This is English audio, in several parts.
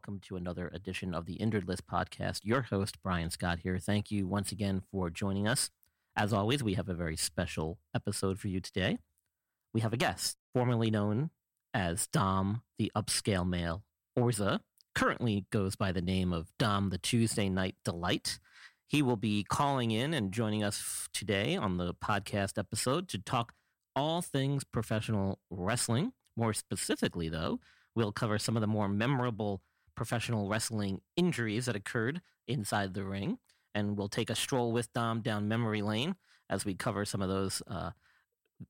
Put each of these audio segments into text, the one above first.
Welcome to another edition of the Injured List podcast. Your host, Brian Scott, here. Thank you once again for joining us. As always, we have a very special episode for you today. We have a guest, formerly known as Dom, the upscale male, Orza, currently goes by the name of Dom, the Tuesday Night Delight. He will be calling in and joining us today on the podcast episode to talk all things professional wrestling. More specifically, though, We'll cover some of the more memorable professional wrestling injuries that occurred inside the ring. And we'll take a stroll with Dom down memory lane as we cover some of those uh,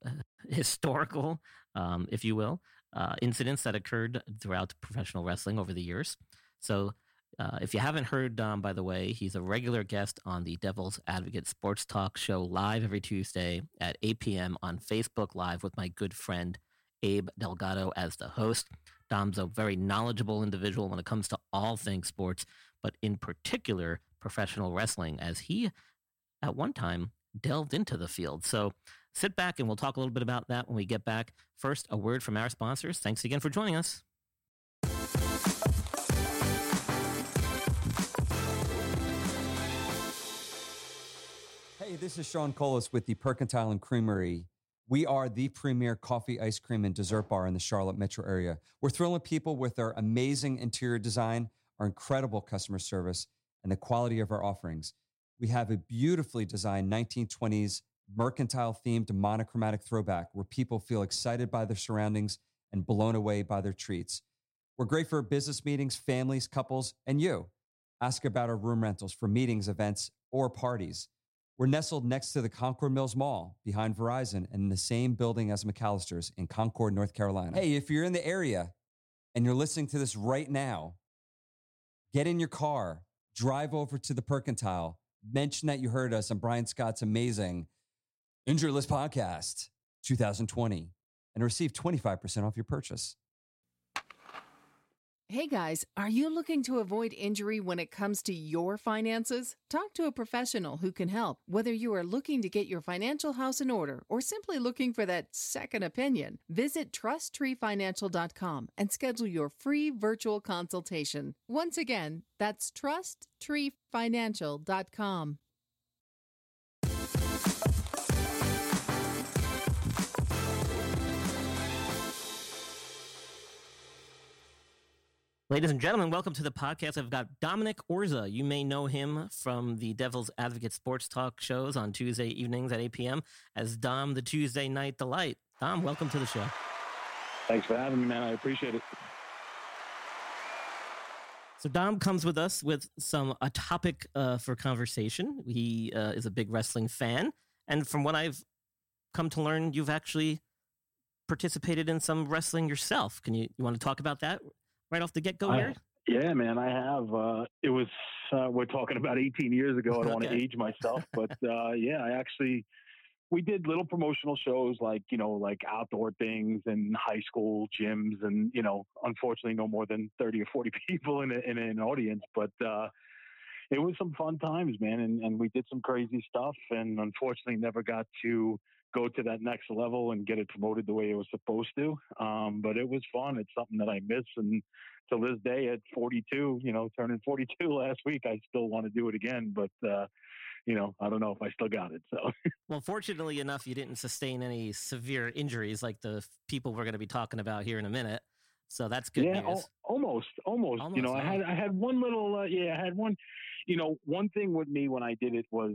historical, um, if you will, uh, incidents that occurred throughout professional wrestling over the years. So, uh, if you haven't heard Dom, by the way, he's a regular guest on the Devil's Advocate Sports Talk show live every Tuesday at 8 p.m. on Facebook Live with my good friend Abe Delgado as the host. Dom's a very knowledgeable individual when it comes to all things sports, but in particular professional wrestling, as he at one time delved into the field. So sit back and we'll talk a little bit about that when we get back. First, a word from our sponsors. Thanks again for joining us. Hey, this is Sean Colas with the Percantile and Creamery. We are the premier coffee, ice cream, and dessert bar in the Charlotte metro area. We're thrilling people with our amazing interior design, our incredible customer service, and the quality of our offerings. We have a beautifully designed 1920s mercantile themed monochromatic throwback where people feel excited by their surroundings and blown away by their treats. We're great for business meetings, families, couples, and you. Ask about our room rentals for meetings, events, or parties. We're nestled next to the Concord Mills Mall behind Verizon and in the same building as McAllister's in Concord, North Carolina. Hey, if you're in the area and you're listening to this right now, get in your car, drive over to the Percantile, mention that you heard us on Brian Scott's amazing Injury List podcast 2020 and receive 25% off your purchase. Hey guys, are you looking to avoid injury when it comes to your finances? Talk to a professional who can help, whether you are looking to get your financial house in order or simply looking for that second opinion. Visit trusttreefinancial.com and schedule your free virtual consultation. Once again, that's trusttreefinancial.com. Ladies and gentlemen, welcome to the podcast. I've got Dominic Orza. You may know him from the Devil's Advocate Sports Talk shows on Tuesday evenings at 8 p.m. as Dom the Tuesday Night Delight. Dom, welcome to the show. Thanks for having me, man. I appreciate it. So Dom comes with us with some a topic uh, for conversation. He uh, is a big wrestling fan, and from what I've come to learn, you've actually participated in some wrestling yourself. Can you you want to talk about that? Right off the get go here? Yeah, man, I have. Uh, it was uh, we're talking about 18 years ago. I don't okay. want to age myself, but uh, yeah, I actually we did little promotional shows like you know like outdoor things and high school gyms and you know unfortunately no more than 30 or 40 people in, a, in an audience, but uh, it was some fun times, man, and, and we did some crazy stuff, and unfortunately never got to go to that next level and get it promoted the way it was supposed to. Um, but it was fun. It's something that I miss. And to this day at 42, you know, turning 42 last week, I still want to do it again. But, uh, you know, I don't know if I still got it. So, well, fortunately enough, you didn't sustain any severe injuries like the people we're going to be talking about here in a minute. So that's good yeah, news. almost, almost, almost. You know, I had I had one little, uh, yeah, I had one. You know, one thing with me when I did it was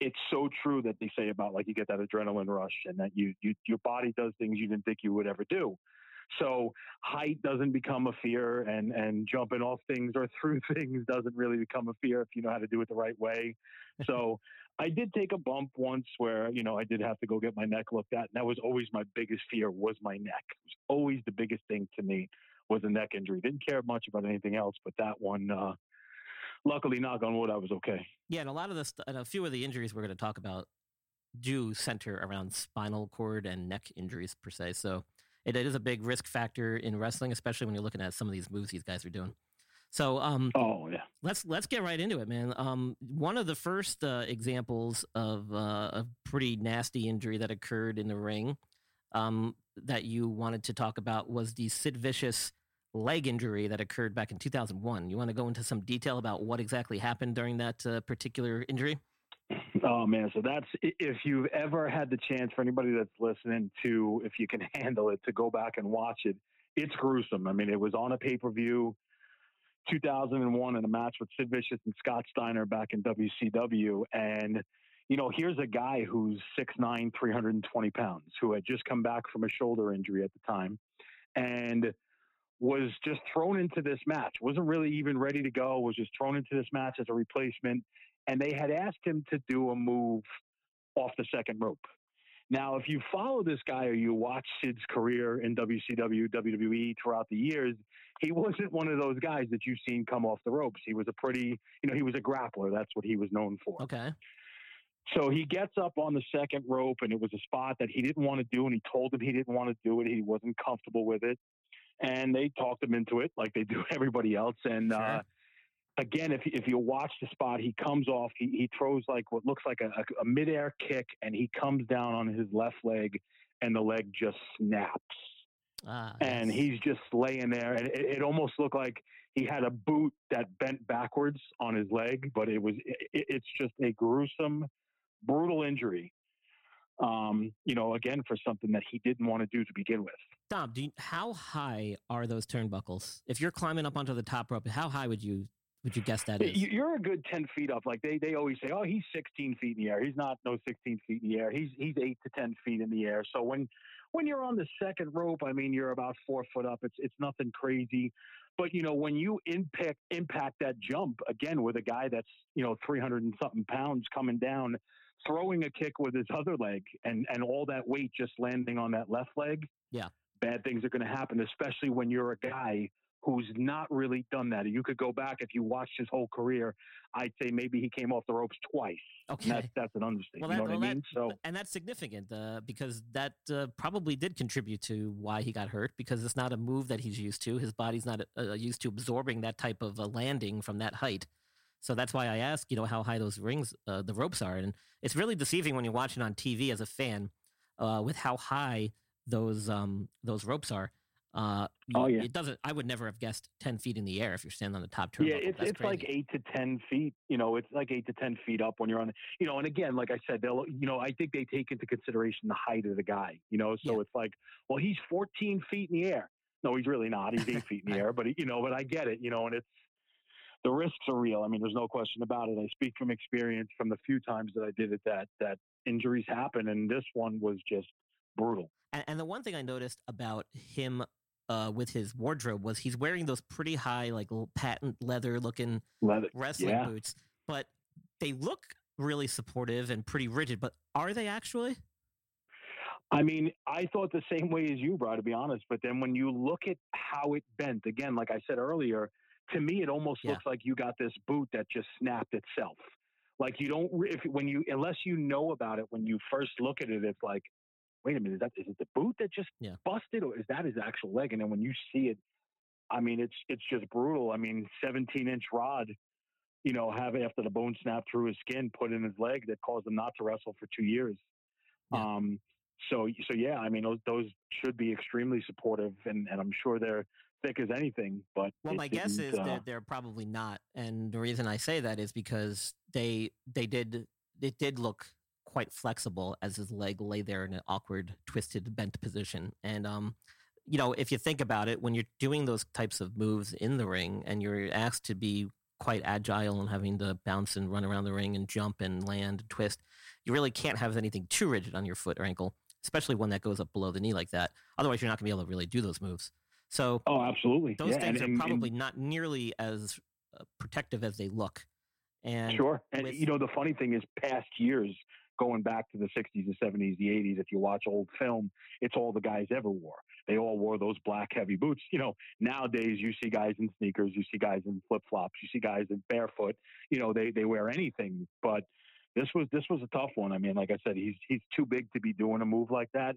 it's so true that they say about like you get that adrenaline rush and that you, you your body does things you didn't think you would ever do. So height doesn't become a fear, and and jumping off things or through things doesn't really become a fear if you know how to do it the right way. So I did take a bump once where you know I did have to go get my neck looked at, and that was always my biggest fear was my neck. It was always the biggest thing to me was a neck injury. Didn't care much about anything else, but that one. Uh, luckily, knock on wood, I was okay. Yeah, and a lot of this, and a few of the injuries we're going to talk about do center around spinal cord and neck injuries per se. So it, it is a big risk factor in wrestling, especially when you're looking at some of these moves these guys are doing. So, um, oh yeah, let's let's get right into it, man. Um, one of the first uh, examples of uh, a pretty nasty injury that occurred in the ring um, that you wanted to talk about was the Sid Vicious leg injury that occurred back in 2001. You want to go into some detail about what exactly happened during that uh, particular injury? Oh man, so that's if you've ever had the chance for anybody that's listening to, if you can handle it, to go back and watch it. It's gruesome. I mean, it was on a pay per view, 2001, in a match with Sid Vicious and Scott Steiner back in WCW, and you know, here's a guy who's 6'9", 320 pounds, who had just come back from a shoulder injury at the time, and was just thrown into this match. wasn't really even ready to go. Was just thrown into this match as a replacement and they had asked him to do a move off the second rope. Now, if you follow this guy or you watch Sid's career in WCW, WWE throughout the years, he wasn't one of those guys that you've seen come off the ropes. He was a pretty, you know, he was a grappler. That's what he was known for. Okay. So he gets up on the second rope, and it was a spot that he didn't want to do, and he told him he didn't want to do it. He wasn't comfortable with it, and they talked him into it, like they do everybody else. And uh, sure. uh, again, if if you watch the spot, he comes off. He he throws like what looks like a, a, midair kick, and he comes down on his left leg, and the leg just snaps. Ah, and yes. he's just laying there, and it, it, almost looked like he had a boot that bent backwards on his leg, but it was it, it's just a gruesome, brutal injury. Um, you know, again for something that he didn't want to do to begin with. Dom, you, how high are those turnbuckles? If you're climbing up onto the top rope, how high would you would you guess that is? You're a good ten feet up. Like they, they always say, oh, he's 16 feet in the air. He's not no 16 feet in the air. He's he's eight to 10 feet in the air. So when when you're on the second rope, I mean, you're about four foot up. It's it's nothing crazy. But you know, when you impact impact that jump again with a guy that's you know 300 and something pounds coming down, throwing a kick with his other leg, and and all that weight just landing on that left leg. Yeah, bad things are going to happen, especially when you're a guy who's not really done that. You could go back if you watched his whole career. I'd say maybe he came off the ropes twice. Okay, that's, that's an understatement. Well, that, you know what well, I mean? That, so, and that's significant uh, because that uh, probably did contribute to why he got hurt because it's not a move that he's used to. His body's not uh, used to absorbing that type of a landing from that height. So that's why I ask, you know, how high those rings, uh, the ropes are, and it's really deceiving when you're watching on TV as a fan uh, with how high those um, those ropes are. Uh, oh yeah, it doesn't. I would never have guessed ten feet in the air if you're standing on the top turn. Yeah, it's it's like eight to ten feet. You know, it's like eight to ten feet up when you're on. You know, and again, like I said, they'll. You know, I think they take into consideration the height of the guy. You know, so yeah. it's like, well, he's 14 feet in the air. No, he's really not. He's eight feet in the air. But you know, but I get it. You know, and it's the risks are real. I mean, there's no question about it. I speak from experience from the few times that I did it that that injuries happen, and this one was just brutal. And, and the one thing I noticed about him uh, with his wardrobe was he's wearing those pretty high, like patent leather looking leather. wrestling yeah. boots, but they look really supportive and pretty rigid. But are they actually? I mean, I thought the same way as you, bro, to be honest. But then when you look at how it bent, again, like I said earlier, to me, it almost yeah. looks like you got this boot that just snapped itself. Like you don't, if when you, unless you know about it, when you first look at it, it's like, wait a minute, is that is it the boot that just yeah. busted, or is that his actual leg? And then when you see it, I mean, it's it's just brutal. I mean, 17 inch rod, you know, have after the bone snapped through his skin, put in his leg that caused him not to wrestle for two years. Yeah. Um, so so yeah, I mean, those those should be extremely supportive, and and I'm sure they're thick as anything. But well, my guess is uh, that they're probably not, and the reason I say that is because they they did it did look quite flexible as his leg lay there in an awkward, twisted, bent position. And, um, you know, if you think about it, when you're doing those types of moves in the ring and you're asked to be quite agile and having to bounce and run around the ring and jump and land and twist, you really can't have anything too rigid on your foot or ankle. especially one that goes up below the knee like that. Otherwise, you're not going to be able to really do those moves. So, oh, absolutely, those yeah, things and, are probably and, not nearly as uh, protective as they look. And sure, and with, you know the funny thing is, past years going back to the 60s, the 70s, the 80s, if you watch old film, it's all the guys ever wore. They all wore those black heavy boots. You know, nowadays you see guys in sneakers, you see guys in flip flops, you see guys in barefoot. You know, they they wear anything. But this was this was a tough one. I mean, like I said, he's he's too big to be doing a move like that.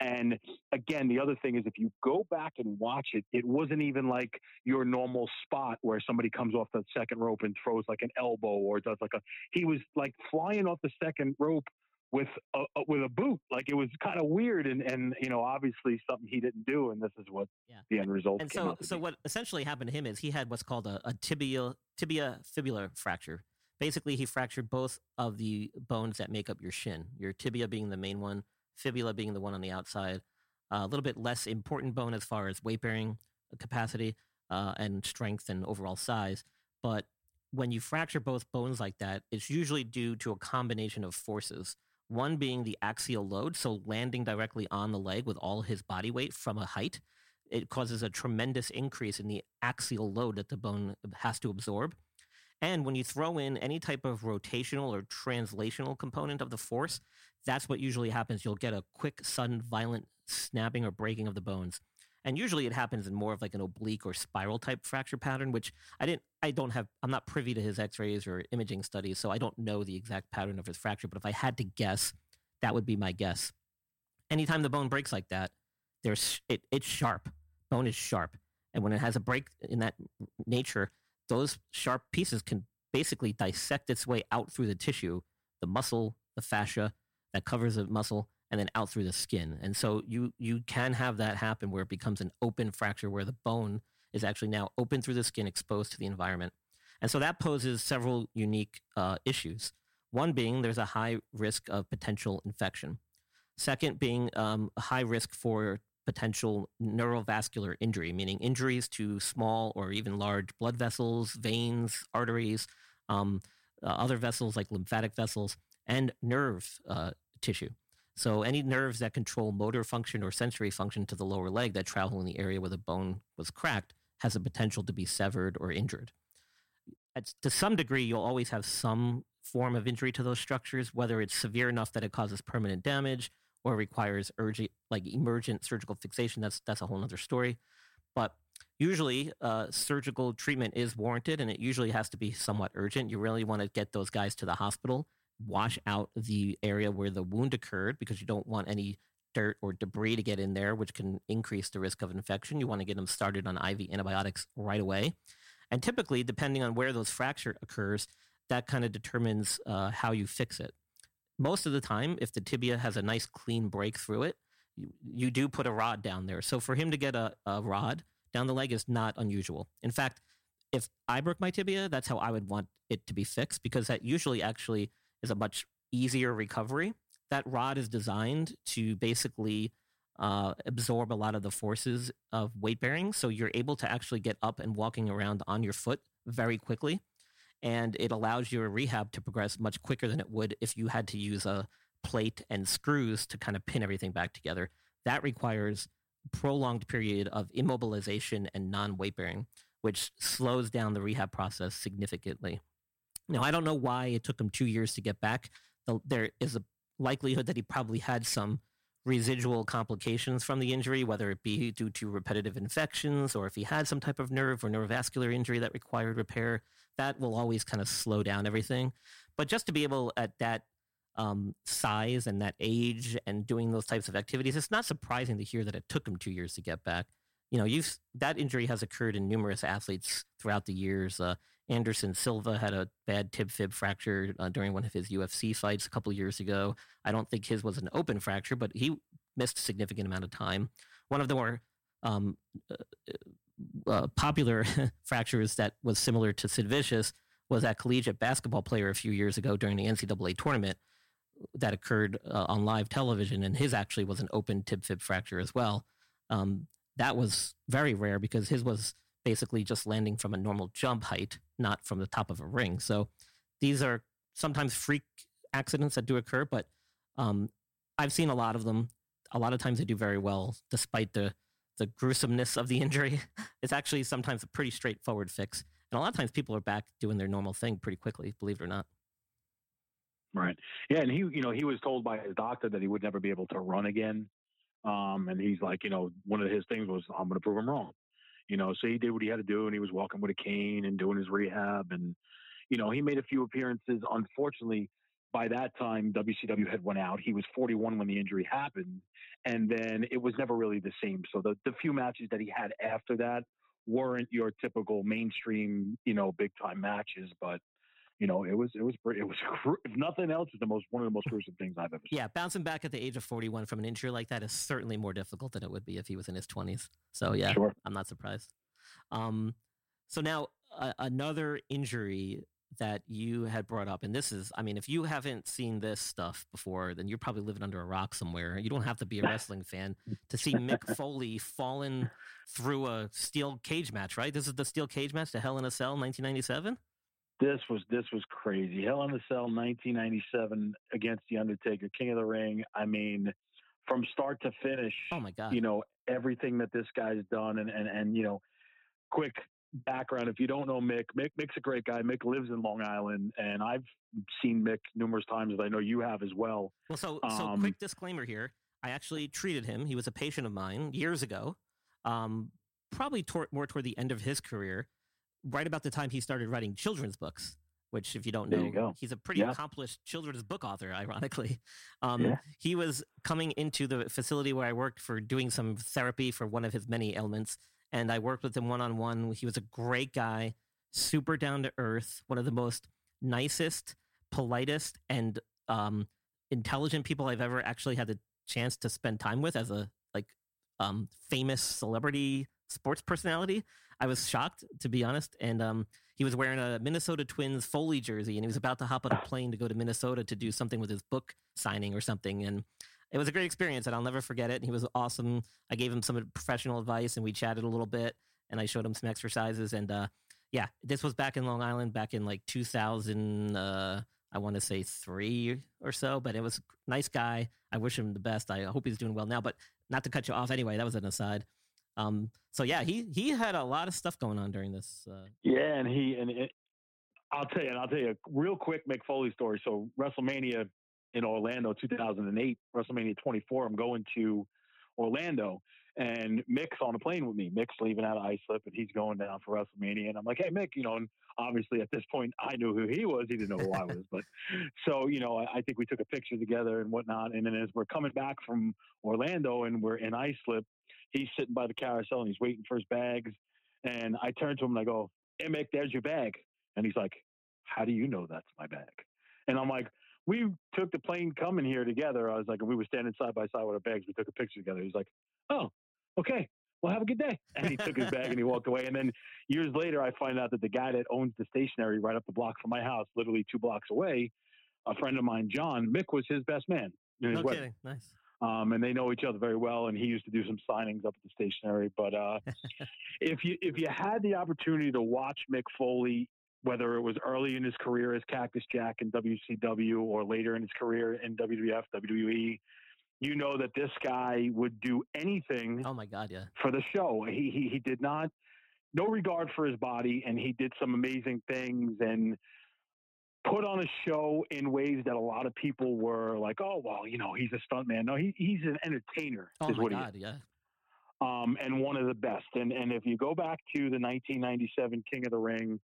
And again, the other thing is if you go back and watch it, it wasn't even like your normal spot where somebody comes off the second rope and throws like an elbow or does like a. He was like flying off the second rope with a, with a boot. Like it was kind of weird, and and you know obviously something he didn't do, and this is what yeah. the end result. And so so be. what essentially happened to him is he had what's called a, a tibia tibia fibula fracture. Basically, he fractured both of the bones that make up your shin. Your tibia being the main one, fibula being the one on the outside. Uh, a little bit less important bone as far as weight bearing capacity uh, and strength and overall size, but when you fracture both bones like that, it's usually due to a combination of forces. One being the axial load, so landing directly on the leg with all his body weight from a height, it causes a tremendous increase in the axial load that the bone has to absorb. And when you throw in any type of rotational or translational component of the force, that's what usually happens. You'll get a quick, sudden, violent snapping or breaking of the bones. And usually it happens in more of like an oblique or spiral type fracture pattern, which I didn't, I don't have, I'm not privy to his x rays or imaging studies, so I don't know the exact pattern of his fracture. But if I had to guess, that would be my guess. Anytime the bone breaks like that, there's, it, it's sharp. Bone is sharp. And when it has a break in that nature, those sharp pieces can basically dissect its way out through the tissue, the muscle, the fascia that covers the muscle, and then out through the skin. And so you you can have that happen where it becomes an open fracture where the bone is actually now open through the skin, exposed to the environment. And so that poses several unique uh, issues. One being there's a high risk of potential infection. Second being um, a high risk for potential neurovascular injury, meaning injuries to small or even large blood vessels, veins, arteries, um, uh, other vessels like lymphatic vessels, and nerve uh, tissue. So any nerves that control motor function or sensory function to the lower leg that travel in the area where the bone was cracked has a potential to be severed or injured. At, to some degree, you'll always have some form of injury to those structures, whether it's severe enough that it causes permanent damage or requires urgent, like emergent surgical fixation. That's that's a whole other story. But usually, uh, surgical treatment is warranted, and it usually has to be somewhat urgent. You really want to get those guys to the hospital wash out the area where the wound occurred because you don't want any dirt or debris to get in there, which can increase the risk of infection. You want to get them started on IV antibiotics right away. And typically, depending on where those fracture occurs, that kind of determines uh, how you fix it. Most of the time, if the tibia has a nice clean break through it, you, you do put a rod down there. So for him to get a, a rod down the leg is not unusual. In fact, if I broke my tibia, that's how I would want it to be fixed because that usually actually is a much easier recovery. That rod is designed to basically uh, absorb a lot of the forces of weight bearing. So you're able to actually get up and walking around on your foot very quickly. And it allows your rehab to progress much quicker than it would if you had to use a plate and screws to kind of pin everything back together. That requires prolonged period of immobilization and non-weight bearing, which slows down the rehab process significantly. Now, I don't know why it took him two years to get back. There is a likelihood that he probably had some residual complications from the injury, whether it be due to repetitive infections or if he had some type of nerve or neurovascular injury that required repair. That will always kind of slow down everything. But just to be able at that um, size and that age and doing those types of activities, it's not surprising to hear that it took him two years to get back. You know, you've that injury has occurred in numerous athletes throughout the years. Uh, Anderson Silva had a bad tib fib fracture uh, during one of his UFC fights a couple years ago. I don't think his was an open fracture, but he missed a significant amount of time. One of the more um, uh, uh, popular fractures that was similar to Sid Vicious was that collegiate basketball player a few years ago during the NCAA tournament that occurred uh, on live television, and his actually was an open tib fib fracture as well. Um, that was very rare because his was basically just landing from a normal jump height, not from the top of a ring. So these are sometimes freak accidents that do occur, but um, I've seen a lot of them. a lot of times they do very well despite the the gruesomeness of the injury. It's actually sometimes a pretty straightforward fix, and a lot of times people are back doing their normal thing pretty quickly, believe it or not. Right. Yeah, and he, you know, he was told by his doctor that he would never be able to run again. Um, and he's like, you know, one of his things was, I'm going to prove him wrong. You know, so he did what he had to do, and he was walking with a cane and doing his rehab, and you know, he made a few appearances. Unfortunately, by that time, WCW had went out. He was 41 when the injury happened, and then it was never really the same. So the the few matches that he had after that weren't your typical mainstream, you know, big time matches, but you know, it was it was it was if nothing else, it's the most one of the most gruesome things I've ever seen. Yeah, bouncing back at the age of 41 from an injury like that is certainly more difficult than it would be if he was in his 20s. So yeah, sure. I'm not surprised. Um, so now uh, another injury that you had brought up, and this is, I mean, if you haven't seen this stuff before, then you're probably living under a rock somewhere. You don't have to be a wrestling fan to see Mick Foley falling through a steel cage match, right? This is the steel cage match to Hell in a Cell, 1997. This was this was crazy. Hell in a Cell, 1997 against the Undertaker, King of the Ring. I mean, from start to finish. Oh my god! You know everything that this guy's done, and and and you know, quick background. If you don't know Mick, Mick Mick's a great guy. Mick lives in Long Island, and I've seen Mick numerous times, as I know you have as well. Well, so so Um, quick disclaimer here. I actually treated him. He was a patient of mine years ago. Um, probably tor- more toward the end of his career, right about the time he started writing children's books. Which, if you don't know, you he's a pretty Yeah. accomplished children's book author. Ironically, um, Yeah. he was coming into the facility where I worked for doing some therapy for one of his many ailments, and I worked with him one on one. He was a great guy, super down to earth, one of the most nicest, politest, and um, intelligent people I've ever actually had the chance to spend time with as a like um, famous celebrity sports personality. I was shocked, to be honest. And um, he was wearing a Minnesota Twins Foley jersey, and he was about to hop on a plane to go to Minnesota to do something with his book signing or something. And it was a great experience, and I'll never forget it. And He was awesome. I gave him some professional advice, and we chatted a little bit, and I showed him some exercises. And uh, yeah, this was back in Long Island, back in like 2000. Uh, I want to say three or so, but it was a nice guy. I wish him the best. I hope he's doing well now. But not to cut you off anyway, that was an aside. Um, so yeah, he he had a lot of stuff going on during this. Uh, Yeah, and he and it, I'll tell you, and I'll tell you a real quick Mick Foley story. So WrestleMania in Orlando, 2008, WrestleMania 24. I'm going to Orlando, and Mick's on a plane with me. Mick's leaving out of Islip, and he's going down for WrestleMania. And I'm like, hey, Mick, you know, and obviously at this point I knew who he was. He didn't know who I was, but so you know, I, I think we took a picture together and whatnot. And then as we're coming back from Orlando and we're in Islip, he's sitting by the carousel and he's waiting for his bags. And I turn to him and I go, Hey, Mick, there's your bag. And he's like, How do you know that's my bag? And I'm like, We took the plane coming here together. I was like, we were standing side by side with our bags. We took a picture together. He's like, Oh, okay. Well, have a good day. And he took his bag and he walked away. And then years later, I find out that the guy that owns the stationery right up the block from my house, literally two blocks away, a friend of mine, John, Mick was his best man. no wedding kidding, nice. um, and they know each other very well. And he used to do some signings up at the stationery. But uh, if you if you had the opportunity to watch Mick Foley, whether it was early in his career as Cactus Jack in WCW or later in his career in WWF, WWE, you know that this guy would do anything Oh my god, yeah. for the show. He, he he did not no regard for his body, and he did some amazing things and put on a show in ways that a lot of people were like, "Oh, well, you know, he's a stuntman." No, he, he's an entertainer. Oh is my god, yeah. Um, and one of the best. And and if you go back to the 1997 King of the Ring,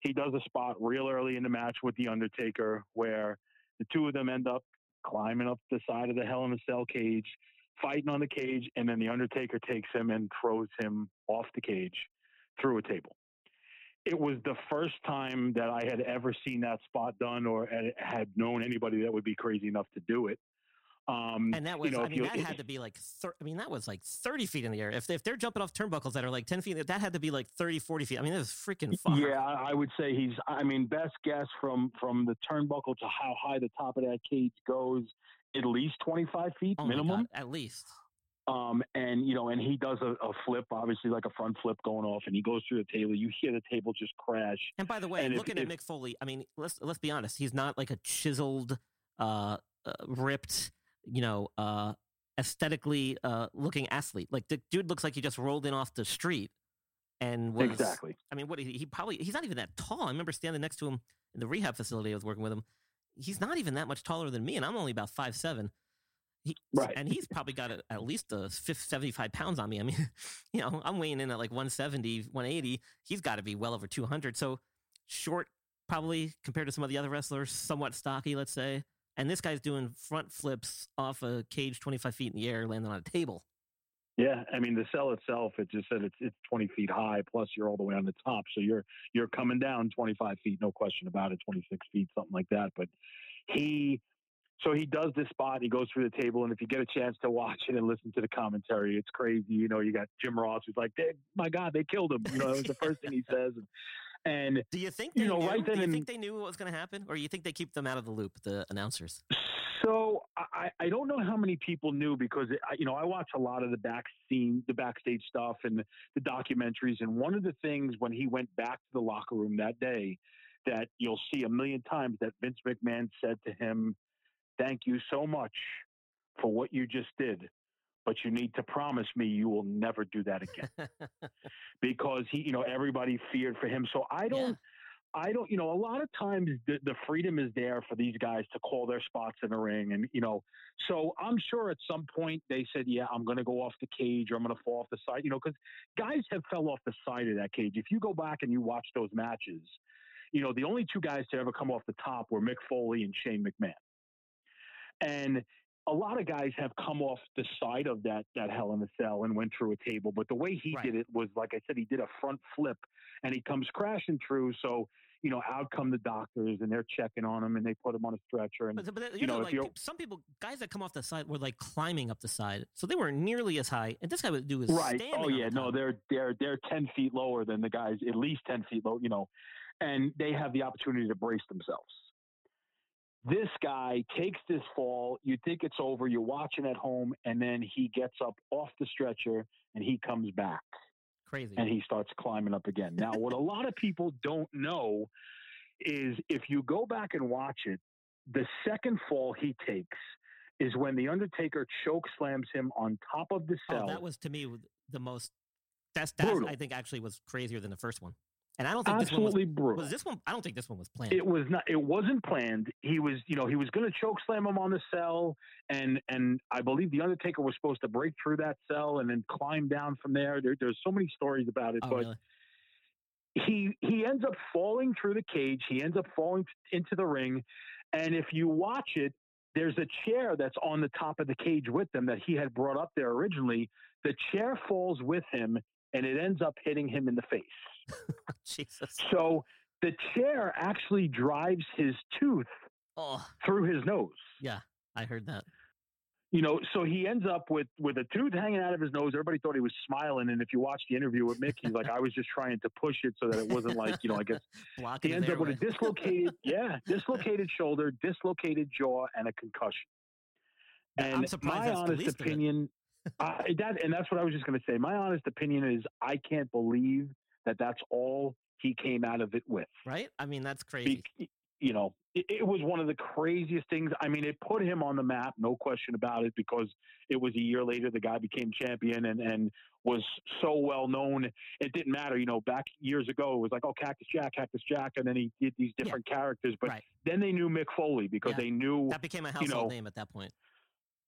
he does a spot real early in the match with the Undertaker where the two of them end up climbing up the side of the Hell in a Cell cage, fighting on the cage, and then the Undertaker takes him and throws him off the cage through a table. It was the first time that I had ever seen that spot done or had- known anybody that would be crazy enough to do it. Um, And that was, you know, I mean, that had to be like, thir- I mean, that was like 30 feet in the air. If, if they're jumping off turnbuckles that are like 10 feet, that had to be like 30, 40 feet. I mean, it was freaking far. Yeah, I would say he's. I mean, best guess from from the turnbuckle to how high the top of that cage goes, at least twenty five feet Oh minimum. God, at least. Um, and you know, and he does a, a flip, obviously like a front flip going off, and he goes through the table. You hear the table just crash. And by the way, And if- looking at if- Mick Foley, I mean, let's let's be honest. He's not like a chiseled, uh, uh ripped, you know, uh, aesthetically uh, looking athlete. Like the dude looks like he just rolled in off the street and was exactly. I mean, what he, he probably he's not even that tall. I remember standing next to him in the rehab facility I was working with him. He's not even that much taller than me, and I'm only about five seven. He, Right. And he's probably got a, at least a 50, 75 pounds on me. I mean, you know, I'm weighing in at like 170, 180. He's got to be well over 200. So short, probably compared to some of the other wrestlers, somewhat stocky, let's say. And this guy's doing front flips off a cage 25 feet in the air, landing on a table. Yeah, I mean the cell itself, it just said it's it's 20 feet high, plus you're all the way on the top, so you're you're coming down 25 feet, no question about it, 26 feet, something like that. But he, so he does this spot, he goes through the table, and if you get a chance to watch it and listen to the commentary, it's crazy. You know, you got Jim Ross who's like, "My God, they killed him!" You know, that was the first thing he says, and, and Do you think You they know, knew? right then Do you and- think they knew what was going to happen, or you think they keep them out of the loop, the announcers? So I, I don't know how many people knew because I- you know I watch a lot of the back scene, the backstage stuff, and the documentaries. And one of the things when he went back to the locker room that day, that you'll see a million times that Vince McMahon said to him, "Thank you so much for what you just did, but you need to promise me you will never do that again." because he, you know, everybody feared for him. So I don't. Yeah. I don't, you know, a lot of times the, the freedom is there for these guys to call their spots in the ring. And, you know, so I'm sure at some point they said, yeah, I'm going to go off the cage or I'm going to fall off the side, you know, because guys have fell off the side of that cage. If you go back and you watch those matches, you know, the only two guys to ever come off the top were Mick Foley and Shane McMahon. And a lot of guys have come off the side of that that Hell in a Cell and went through a table, but the way he Right. did it was like I said, he did a front flip and he comes crashing through. So you know, out come the doctors and they're checking on him and they put him on a stretcher. And But, but you you know, know, like some people, guys that come off the side were like climbing up the side, so they weren't nearly as high. And this guy would do is right. Oh, standing Oh yeah, the no, they're they're they're ten feet lower than the guys, at least ten feet low. You know, and they have the opportunity to brace themselves. This guy takes this fall. You think it's over. You're watching at home, and then he gets up off the stretcher and he comes back. crazy. and he starts climbing up again. Now, what a lot of people don't know is if you go back and watch it, the second fall he takes is when the Undertaker choke slams him on top of the oh, cell. oh, that was to me the most. That's that. I think actually was crazier than the first one. And I don't think this one was, brutal. was this one. I don't think this one was planned. It was not. It wasn't planned. He was, you know, he was going to choke slam him on the cell, and and I believe the Undertaker was supposed to break through that cell and then climb down from there. there there's so many stories about it, oh, but really? he he ends up falling through the cage. He ends up falling into the ring, and if you watch it, there's a chair that's on the top of the cage with them that he had brought up there originally. The chair falls with him, and it ends up hitting him in the face. Jesus. So the chair actually drives his tooth Oh, through his nose. yeah. I heard that. You know, so he ends up with with a tooth hanging out of his nose. Everybody thought he was smiling, and if you watch the interview with Mick, he's like, "I was just trying to push it so that it wasn't like, you know, I guess Blocking He ends up with a dislocated, yeah, dislocated shoulder, dislocated jaw, and a concussion. I'm And surprised my honest least of it. opinion, I, that, and that's what I was just going to say. My honest opinion is, I can't believe that that's all he came out of it with. right? I mean, that's crazy. Be, you know, it, it was one of the craziest things. I mean, it put him on the map, no question about it, because it was a year later the guy became champion and and was so well known. It didn't matter, you know. Back years ago, it was like, oh, Cactus Jack, Cactus Jack, and then he did these Yeah. different characters. But Right. then they knew Mick Foley because Yeah. they knew that became a household know, name at that point.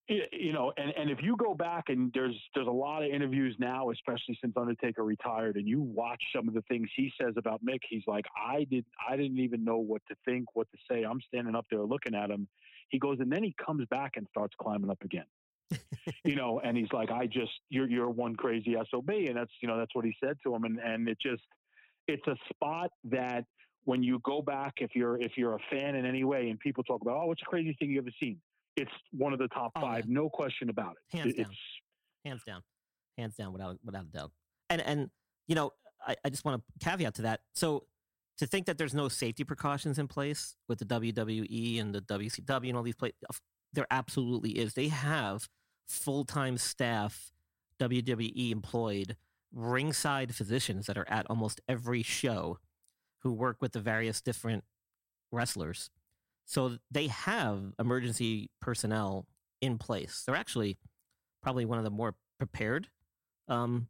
You know, and, and if you go back and there's there's a lot of interviews now, especially since Undertaker retired, and you watch some of the things he says about Mick, he's like, I did I didn't even know what to think, what to say. I'm standing up there looking at him. He goes, and then he comes back and starts climbing up again. you know, and he's like, I just you're you're one crazy SOB. And that's you know, that's what he said to him. And and it just it's a spot that when you go back, if you're if you're a fan in any way and people talk about, oh, what's the craziest thing you ever seen? It's one of the top Oh, five, no question about it. Hands down. it's hands down, hands down, without without a doubt. And and you know, I, I just want to caveat to that. So to think that there's no safety precautions in place with the WWE and the WCW and all these places, there absolutely is. They have full time staff, WWE employed ringside physicians that are at almost every show who work with the various different wrestlers. So they have emergency personnel in place. They're actually probably one of the more prepared um,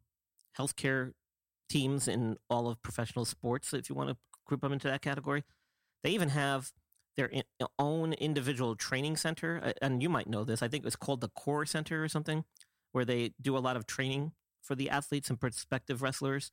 healthcare teams in all of professional sports, if you want to group them into that category. They even have their in, own individual training center, and you might know this. I think it's called the Core Center or something, where they do a lot of training for the athletes and prospective wrestlers.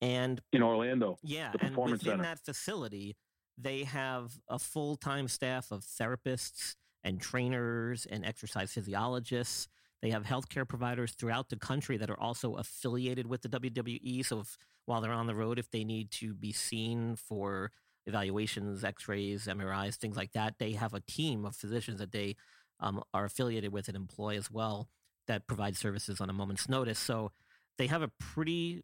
And in Orlando, yeah, and within center. that facility, they have a full time staff of therapists and trainers and exercise physiologists. They have healthcare providers throughout the country that are also affiliated with the WWE. So if, while they're on the road, if they need to be seen for evaluations, X-rays, MRIs, things like that, they have a team of physicians that they um, are affiliated with and employ as well that provide services on a moment's notice. So they have a pretty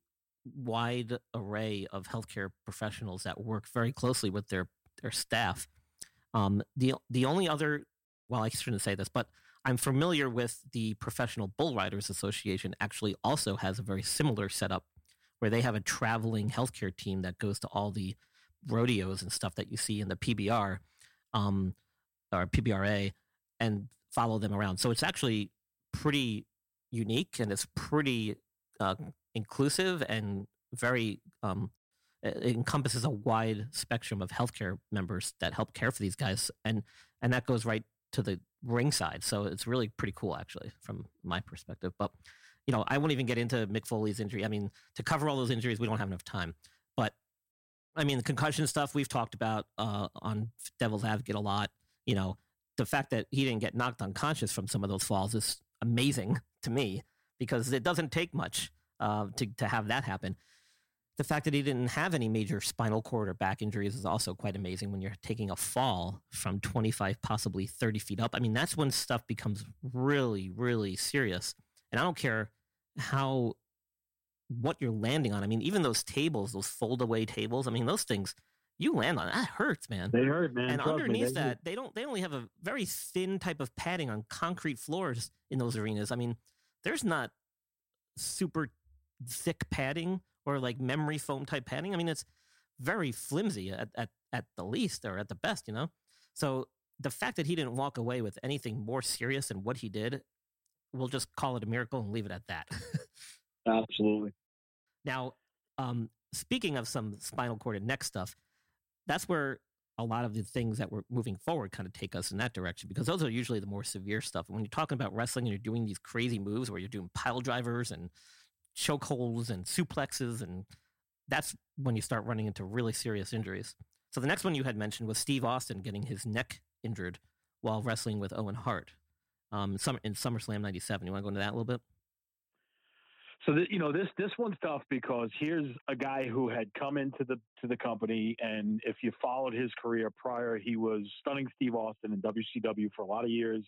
wide array of healthcare professionals that work very closely with their their staff. Um, the the only other, well, I shouldn't say this, but I'm familiar with the Professional Bull Riders Association. Actually, also has a very similar setup where they have a traveling healthcare team that goes to all the rodeos and stuff that you see in the PBR um, or PBRA and follow them around. So it's actually pretty unique and it's pretty uh, inclusive and very um, it encompasses a wide spectrum of healthcare members that help care for these guys, and and that goes right to the ringside. So it's really pretty cool, actually, from my perspective. But you know, I won't even get into Mick Foley's injury. I mean, to cover all those injuries, we don't have enough time. But I mean, the concussion stuff we've talked about uh, on Devil's Advocate a lot. You know, the fact that he didn't get knocked unconscious from some of those falls is amazing to me because it doesn't take much uh, to to have that happen. The fact that he didn't have any major spinal cord or back injuries is also quite amazing when you're taking a fall from 25, possibly 30 feet up. I mean, that's when stuff becomes really, really serious. And I don't care how, what you're landing on. I mean, even those tables, those fold away tables, I mean, those things, you land on that hurts, man. They hurt, man. And Trust underneath me, they that, they don't. They only have a very thin type of padding on concrete floors in those arenas. I mean, there's not super thick padding or like memory foam type padding. I mean, it's very flimsy at, at, at the least or at the best, you know? So the fact that he didn't walk away with anything more serious than what he did, we'll just call it a miracle and leave it at that. Absolutely. Now, um, speaking of some spinal cord and neck stuff, that's where a lot of the things that we're moving forward kind of take us in that direction because those are usually the more severe stuff. when you're talking about wrestling and you're doing these crazy moves where you're doing pile drivers and chokeholds and suplexes, and that's when you start running into really serious injuries. So the next one you had mentioned was Steve Austin getting his neck injured while wrestling with Owen Hart um, in, Summer, in SummerSlam '97. You want to go into that a little bit? So you know this this one's tough because here's a guy who had come into the to the company, and if you followed his career prior, he was stunning Steve Austin in WCW for a lot of years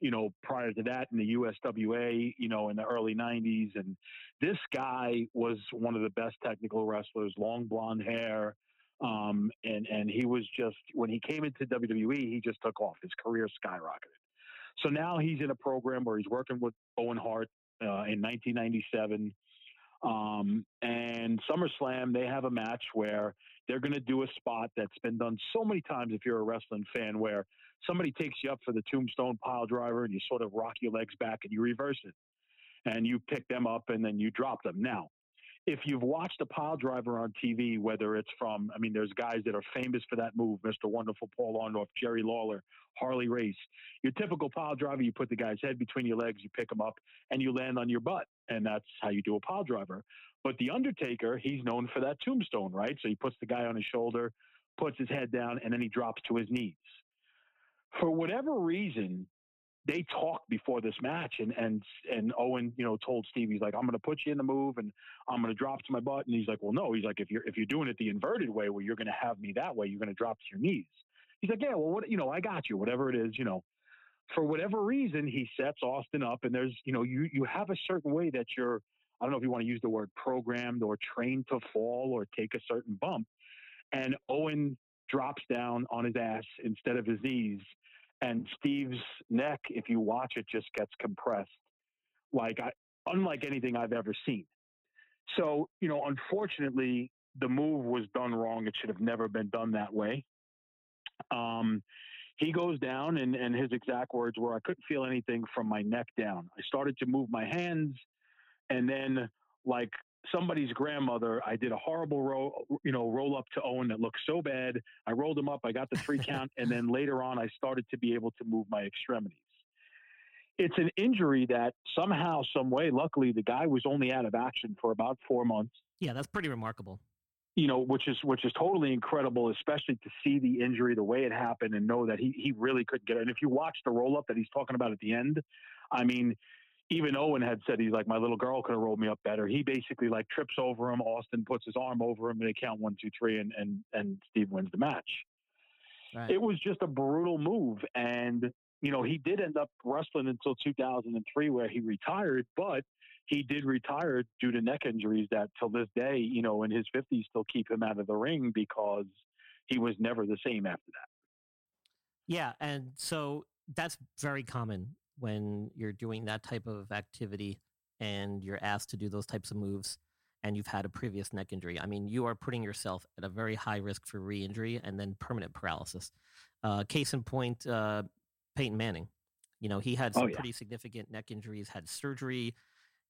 you know, prior to that in the USWA, you know, in the early 90s. And this guy was one of the best technical wrestlers, long blonde hair. Um, and, and he was just, when he came into WWE, he just took off. His career skyrocketed. So now he's in a program where he's working with Owen Hart uh, in 1997. Um, and SummerSlam, they have a match where they're going to do a spot that's been done so many times if you're a wrestling fan, where somebody takes you up for the tombstone pile driver and you sort of rock your legs back and you reverse it and you pick them up and then you drop them. Now, if you've watched a pile driver on TV, whether it's from, I mean, there's guys that are famous for that move, Mr. Wonderful Paul Orndorff, Jerry Lawler, Harley Race. Your typical pile driver, you put the guy's head between your legs, you pick him up, and you land on your butt. And that's how you do a pile driver. But The Undertaker, he's known for that tombstone, right? So he puts the guy on his shoulder, puts his head down, and then he drops to his knees for whatever reason, they talked before this match, and and and Owen, you know, told Steve, he's like, I'm going to put you in the move, and I'm going to drop to my butt, and he's like, well, no, he's like, if you're if you're doing it the inverted way, where you're going to have me that way, you're going to drop to your knees. He's like, yeah, well, what, you know, I got you, whatever it is, you know. For whatever reason, he sets Austin up, and there's, you know, you you have a certain way that you're, I don't know if you want to use the word programmed or trained to fall or take a certain bump, and Owen drops down on his ass instead of his knees and Steve's neck, if you watch it, just gets compressed, like I, unlike anything I've ever seen. So, you know, unfortunately, the move was done wrong. It should have never been done that way. Um, he goes down, and, and his exact words were, I couldn't feel anything from my neck down. I started to move my hands, and then, like somebody's grandmother, I did a horrible roll, you know, roll up to Owen that looked so bad. I rolled him up, I got the three count, and then later on, I started to be able to move my extremities. It's an injury that somehow, some way, luckily, the guy was only out of action for about four months. Yeah, that's pretty remarkable you know, which is which is totally incredible, especially to see the injury, the way it happened, and know that he he really couldn't get it. And if you watch the roll up that he's talking about at the end, I mean, even Owen had said he's like my little girl could have rolled me up better. He basically like trips over him. Austin puts his arm over him, and they count one, two, three, and and and Steve wins the match. Right. It was just a brutal move, and you know he did end up wrestling until 2003, where he retired, but he did retire due to neck injuries that till this day, you know, in his 50s still keep him out of the ring because he was never the same after that. Yeah, and so that's very common when you're doing that type of activity and you're asked to do those types of moves and you've had a previous neck injury. I mean, you are putting yourself at a very high risk for re-injury and then permanent paralysis. Uh, case in point, uh, Peyton Manning. You know, he had oh, some oh, yeah. pretty significant neck injuries, had surgery,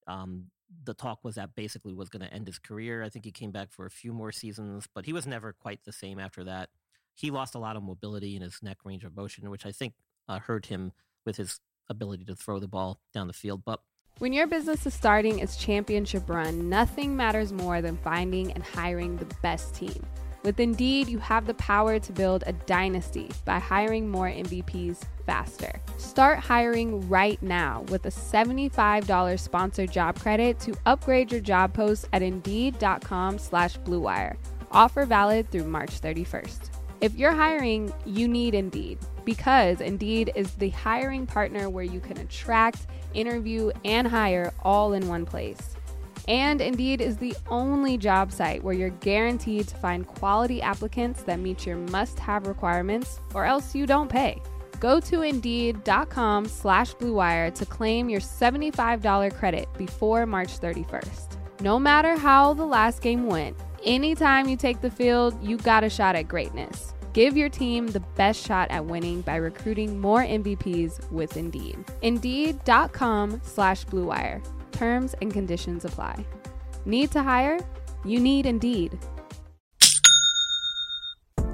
um, the talk was that basically was going to end his career. I think he came back for a few more seasons, but he was never quite the same after that. He lost a lot of mobility in his neck range of motion, which I think uh, hurt him with his ability to throw the ball down the field. But when your business is starting its championship run, nothing matters more than finding and hiring the best team. With Indeed, you have the power to build a dynasty by hiring more MVPs faster. Start hiring right now with a $75 sponsored job credit to upgrade your job post at Indeed.com slash BlueWire. Offer valid through March 31st. If you're hiring, you need Indeed because Indeed is the hiring partner where you can attract, interview, and hire all in one place. And Indeed is the only job site where you're guaranteed to find quality applicants that meet your must-have requirements or else you don't pay. Go to Indeed.com slash BlueWire to claim your $75 credit before March 31st. No matter how the last game went, anytime you take the field, you got a shot at greatness. Give your team the best shot at winning by recruiting more MVPs with Indeed. Indeed.com slash BlueWire. Terms and conditions apply. Need to hire? You need Indeed.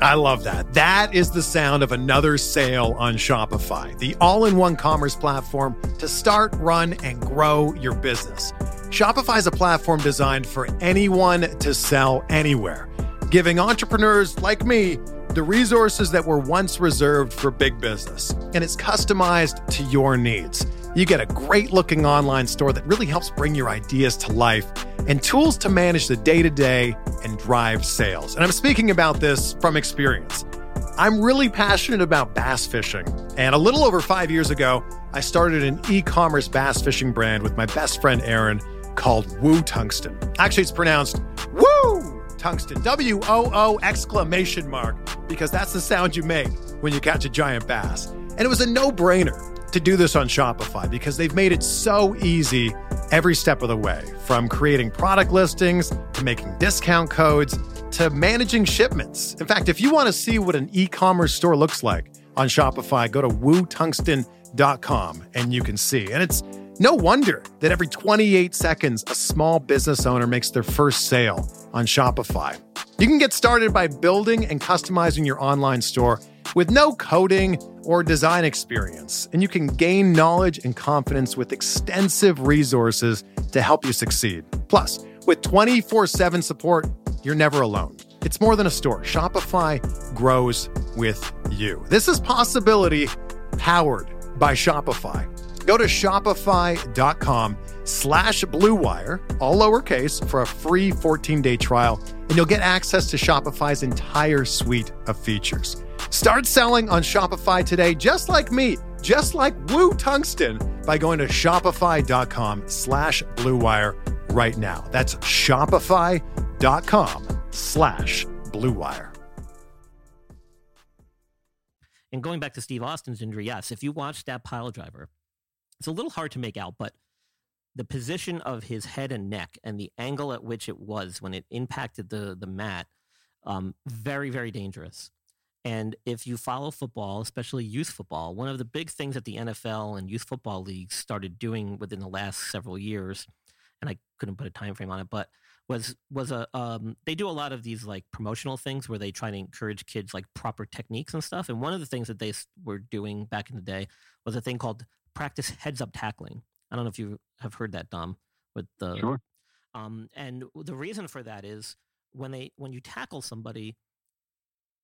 I love that. That is the sound of another sale on Shopify, the all in one commerce platform to start, run, and grow your business. Shopify is a platform designed for anyone to sell anywhere, giving entrepreneurs like me the resources that were once reserved for big business. And it's customized to your needs. You get a great looking online store that really helps bring your ideas to life and tools to manage the day to day and drive sales. And I'm speaking about this from experience. I'm really passionate about bass fishing. And a little over five years ago, I started an e commerce bass fishing brand with my best friend Aaron called Woo Tungsten. Actually, it's pronounced Woo Tungsten, W O O exclamation mark, because that's the sound you make when you catch a giant bass. And it was a no brainer to do this on Shopify because they've made it so easy every step of the way from creating product listings to making discount codes to managing shipments. In fact, if you want to see what an e commerce store looks like on Shopify, go to wootungsten.com and you can see. And it's no wonder that every 28 seconds, a small business owner makes their first sale on Shopify. You can get started by building and customizing your online store with no coding or design experience, and you can gain knowledge and confidence with extensive resources to help you succeed. Plus, with 24 7 support, you're never alone. It's more than a store. Shopify grows with you. This is possibility powered by Shopify. Go to shopify.com slash bluewire, all lowercase, for a free 14-day trial, and you'll get access to Shopify's entire suite of features. Start selling on Shopify today, just like me, just like Woo Tungsten, by going to shopify.com slash bluewire right now. That's shopify.com slash bluewire. And going back to Steve Austin's injury, yes, if you watch that pile driver, it's a little hard to make out, but the position of his head and neck and the angle at which it was when it impacted the the mat, um, very very dangerous. And if you follow football, especially youth football, one of the big things that the NFL and youth football leagues started doing within the last several years, and I couldn't put a time frame on it, but was was a um, they do a lot of these like promotional things where they try to encourage kids like proper techniques and stuff. And one of the things that they were doing back in the day was a thing called practice heads up tackling. I don't know if you have heard that, Dom. With the sure. Um, and the reason for that is when they when you tackle somebody,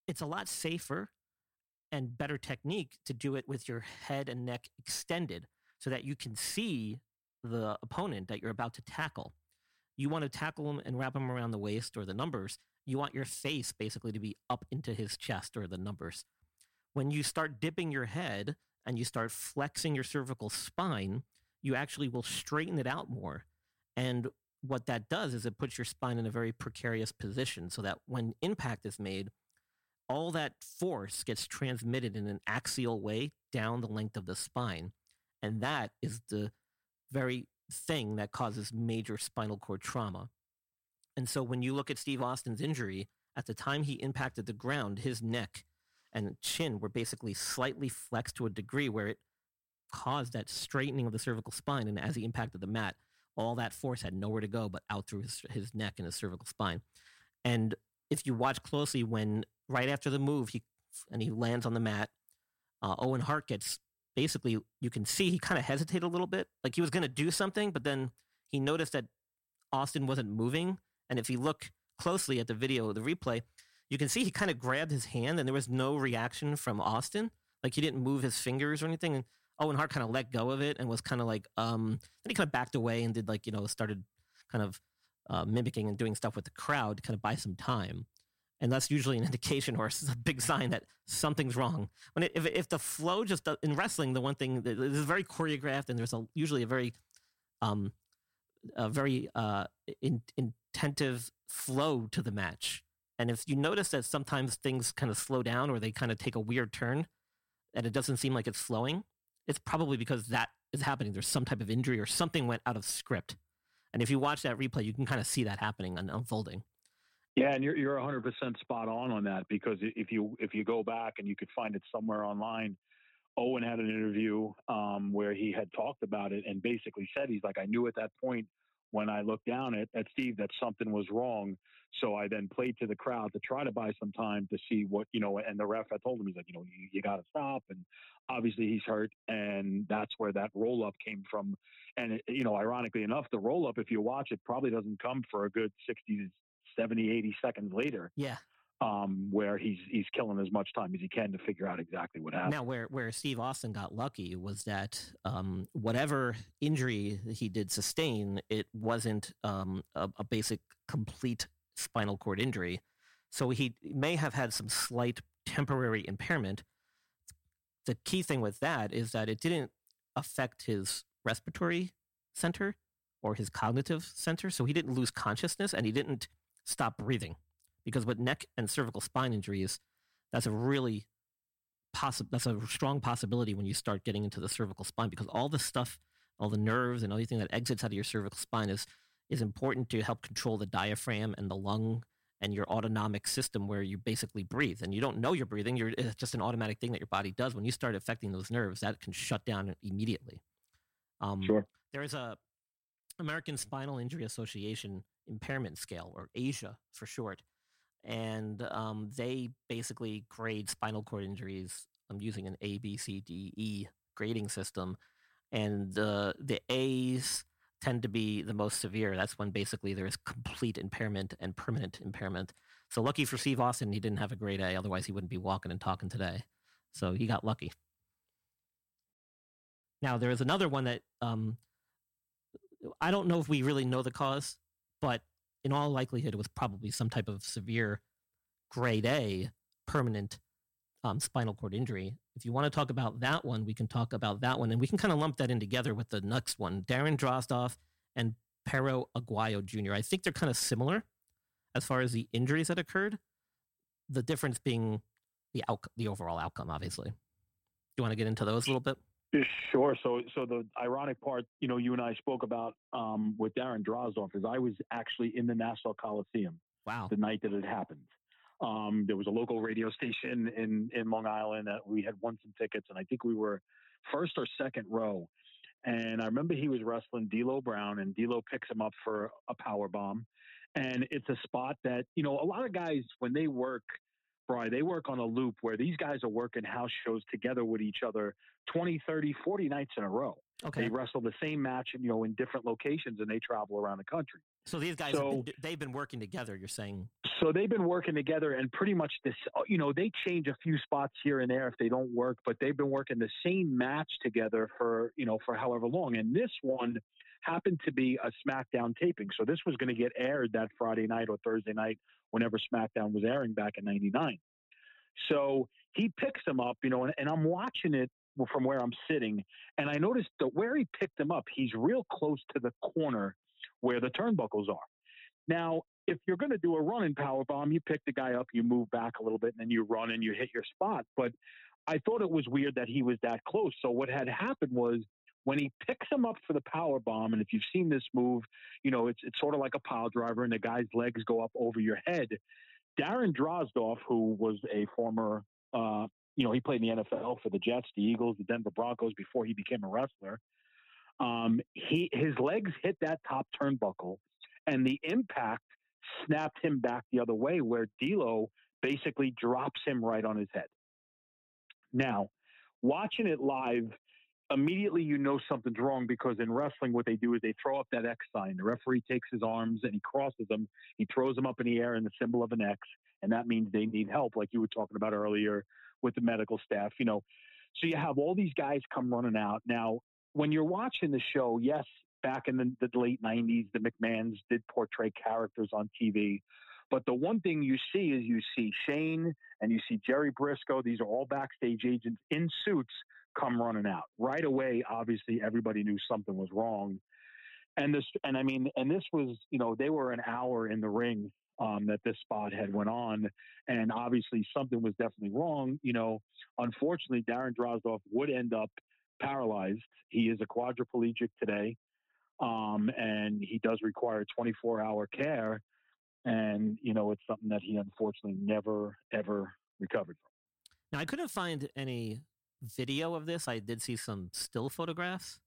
it's a lot safer and better technique to do it with your head and neck extended so that you can see the opponent that you're about to tackle. You want to tackle him and wrap him around the waist or the numbers. You want your face basically to be up into his chest or the numbers. When you start dipping your head and you start flexing your cervical spine, you actually will straighten it out more. And what that does is it puts your spine in a very precarious position so that when impact is made, all that force gets transmitted in an axial way down the length of the spine. And that is the very thing that causes major spinal cord trauma. And so when you look at Steve Austin's injury, at the time he impacted the ground, his neck and chin were basically slightly flexed to a degree where it caused that straightening of the cervical spine. And as he impacted the mat, all that force had nowhere to go but out through his, his neck and his cervical spine. And if you watch closely, when right after the move, he and he lands on the mat, uh, Owen Hart gets basically you can see he kind of hesitated a little bit, like he was going to do something, but then he noticed that Austin wasn't moving. And if you look closely at the video, the replay, you can see he kind of grabbed his hand, and there was no reaction from Austin. Like he didn't move his fingers or anything. And Owen Hart kind of let go of it and was kind of like, um, then he kind of backed away and did like, you know, started kind of uh, mimicking and doing stuff with the crowd to kind of buy some time. And that's usually an indication or a big sign that something's wrong. When it, if, if the flow just does, in wrestling, the one thing that is very choreographed and there's a, usually a very, um, a very uh, in, intentive flow to the match. And if you notice that sometimes things kind of slow down or they kind of take a weird turn and it doesn't seem like it's slowing, it's probably because that is happening. There's some type of injury or something went out of script. And if you watch that replay, you can kind of see that happening and unfolding. Yeah, and you're you're 100% spot on on that because if you if you go back and you could find it somewhere online, Owen had an interview um, where he had talked about it and basically said he's like I knew at that point when I looked down at, at Steve that something was wrong. So I then played to the crowd to try to buy some time to see what, you know, and the ref I told him, he's like, you know, you, you got to stop. And obviously he's hurt. And that's where that roll up came from. And, it, you know, ironically enough, the roll up, if you watch it, probably doesn't come for a good 60, 70, 80 seconds later. Yeah um, where he's he's killing as much time as he can to figure out exactly what happened. Now, where where Steve Austin got lucky was that um, whatever injury he did sustain, it wasn't um, a, a, basic complete spinal cord injury. So he may have had some slight temporary impairment. The key thing with that is that it didn't affect his respiratory center or his cognitive center. So he didn't lose consciousness and he didn't stop breathing because with neck and cervical spine injuries, that's a really possible that's a strong possibility when you start getting into the cervical spine because all the stuff, all the nerves and everything that exits out of your cervical spine is is important to help control the diaphragm and the lung and your autonomic system where you basically breathe. And you don't know you're breathing you're it's just an automatic thing that your body does. When you start affecting those nerves that can shut down immediately. Um, sure. there is a american spinal injury association impairment scale or asia for short and um, they basically grade spinal cord injuries um, using an A, B, C, D, E grading system, and the the A's tend to be the most severe. That's when basically there is complete impairment and permanent impairment. So lucky for Steve Austin, he didn't have a grade A. Otherwise, he wouldn't be walking and talking today. So he got lucky. Now there is another one that um, I don't know if we really know the cause, but in all likelihood, it was probably some type of severe grade A permanent um, spinal cord injury. If you want to talk about that one, we can talk about that one. And we can kind of lump that in together with the next one Darren Drozdov and Perro Aguayo Jr. I think they're kind of similar as far as the injuries that occurred, the difference being the, out- the overall outcome, obviously. Do you want to get into those a little bit? Sure. So, so the ironic part, you know, you and I spoke about um, with Darren Drozdov is I was actually in the Nassau Coliseum. Wow. The night that it happened. Um, there was a local radio station in in Long Island that we had won some tickets, and I think we were first or second row. And I remember he was wrestling D'Lo Brown, and D'Lo picks him up for a power bomb. And it's a spot that you know a lot of guys when they work, They work on a loop where these guys are working house shows together with each other 20, 30, 40 nights in a row. Okay. They wrestle the same match, and you know, in different locations, and they travel around the country. So these guys, So- have been, they've been working together. You're saying, So they've been working together, and pretty much this, you know, they change a few spots here and there if they don't work, but they've been working the same match together for, you know, for however long. And this one happened to be a SmackDown taping, so this was going to get aired that Friday night or Thursday night, whenever SmackDown was airing back in '99. So he picks him up, you know, and, and I'm watching it from where I'm sitting, and I noticed that where he picked him up, he's real close to the corner where the turnbuckles are. Now, if you're going to do a running power bomb, you pick the guy up, you move back a little bit, and then you run and you hit your spot. But I thought it was weird that he was that close. So what had happened was when he picks him up for the power bomb, and if you've seen this move, you know it's it's sort of like a pile driver, and the guy's legs go up over your head. Darren Drozdov, who was a former, uh, you know, he played in the NFL for the Jets, the Eagles, the Denver Broncos before he became a wrestler. Um, he his legs hit that top turnbuckle, and the impact snapped him back the other way, where D'Lo basically drops him right on his head. Now, watching it live, immediately you know something's wrong because in wrestling, what they do is they throw up that X sign. The referee takes his arms and he crosses them. He throws them up in the air in the symbol of an X, and that means they need help, like you were talking about earlier with the medical staff. You know, so you have all these guys come running out. Now, when you're watching the show, yes, back in the, the late '90s, the McMahons did portray characters on TV. But the one thing you see is you see Shane and you see Jerry Brisco. These are all backstage agents in suits come running out right away. Obviously, everybody knew something was wrong. And this, and I mean, and this was, you know, they were an hour in the ring um, that this spot had went on, and obviously something was definitely wrong. You know, unfortunately, Darren Drozdov would end up paralyzed. He is a quadriplegic today, um, and he does require 24-hour care. And you know, it's something that he unfortunately never ever recovered from. now I couldn't find any video of this. I did see some still photographs,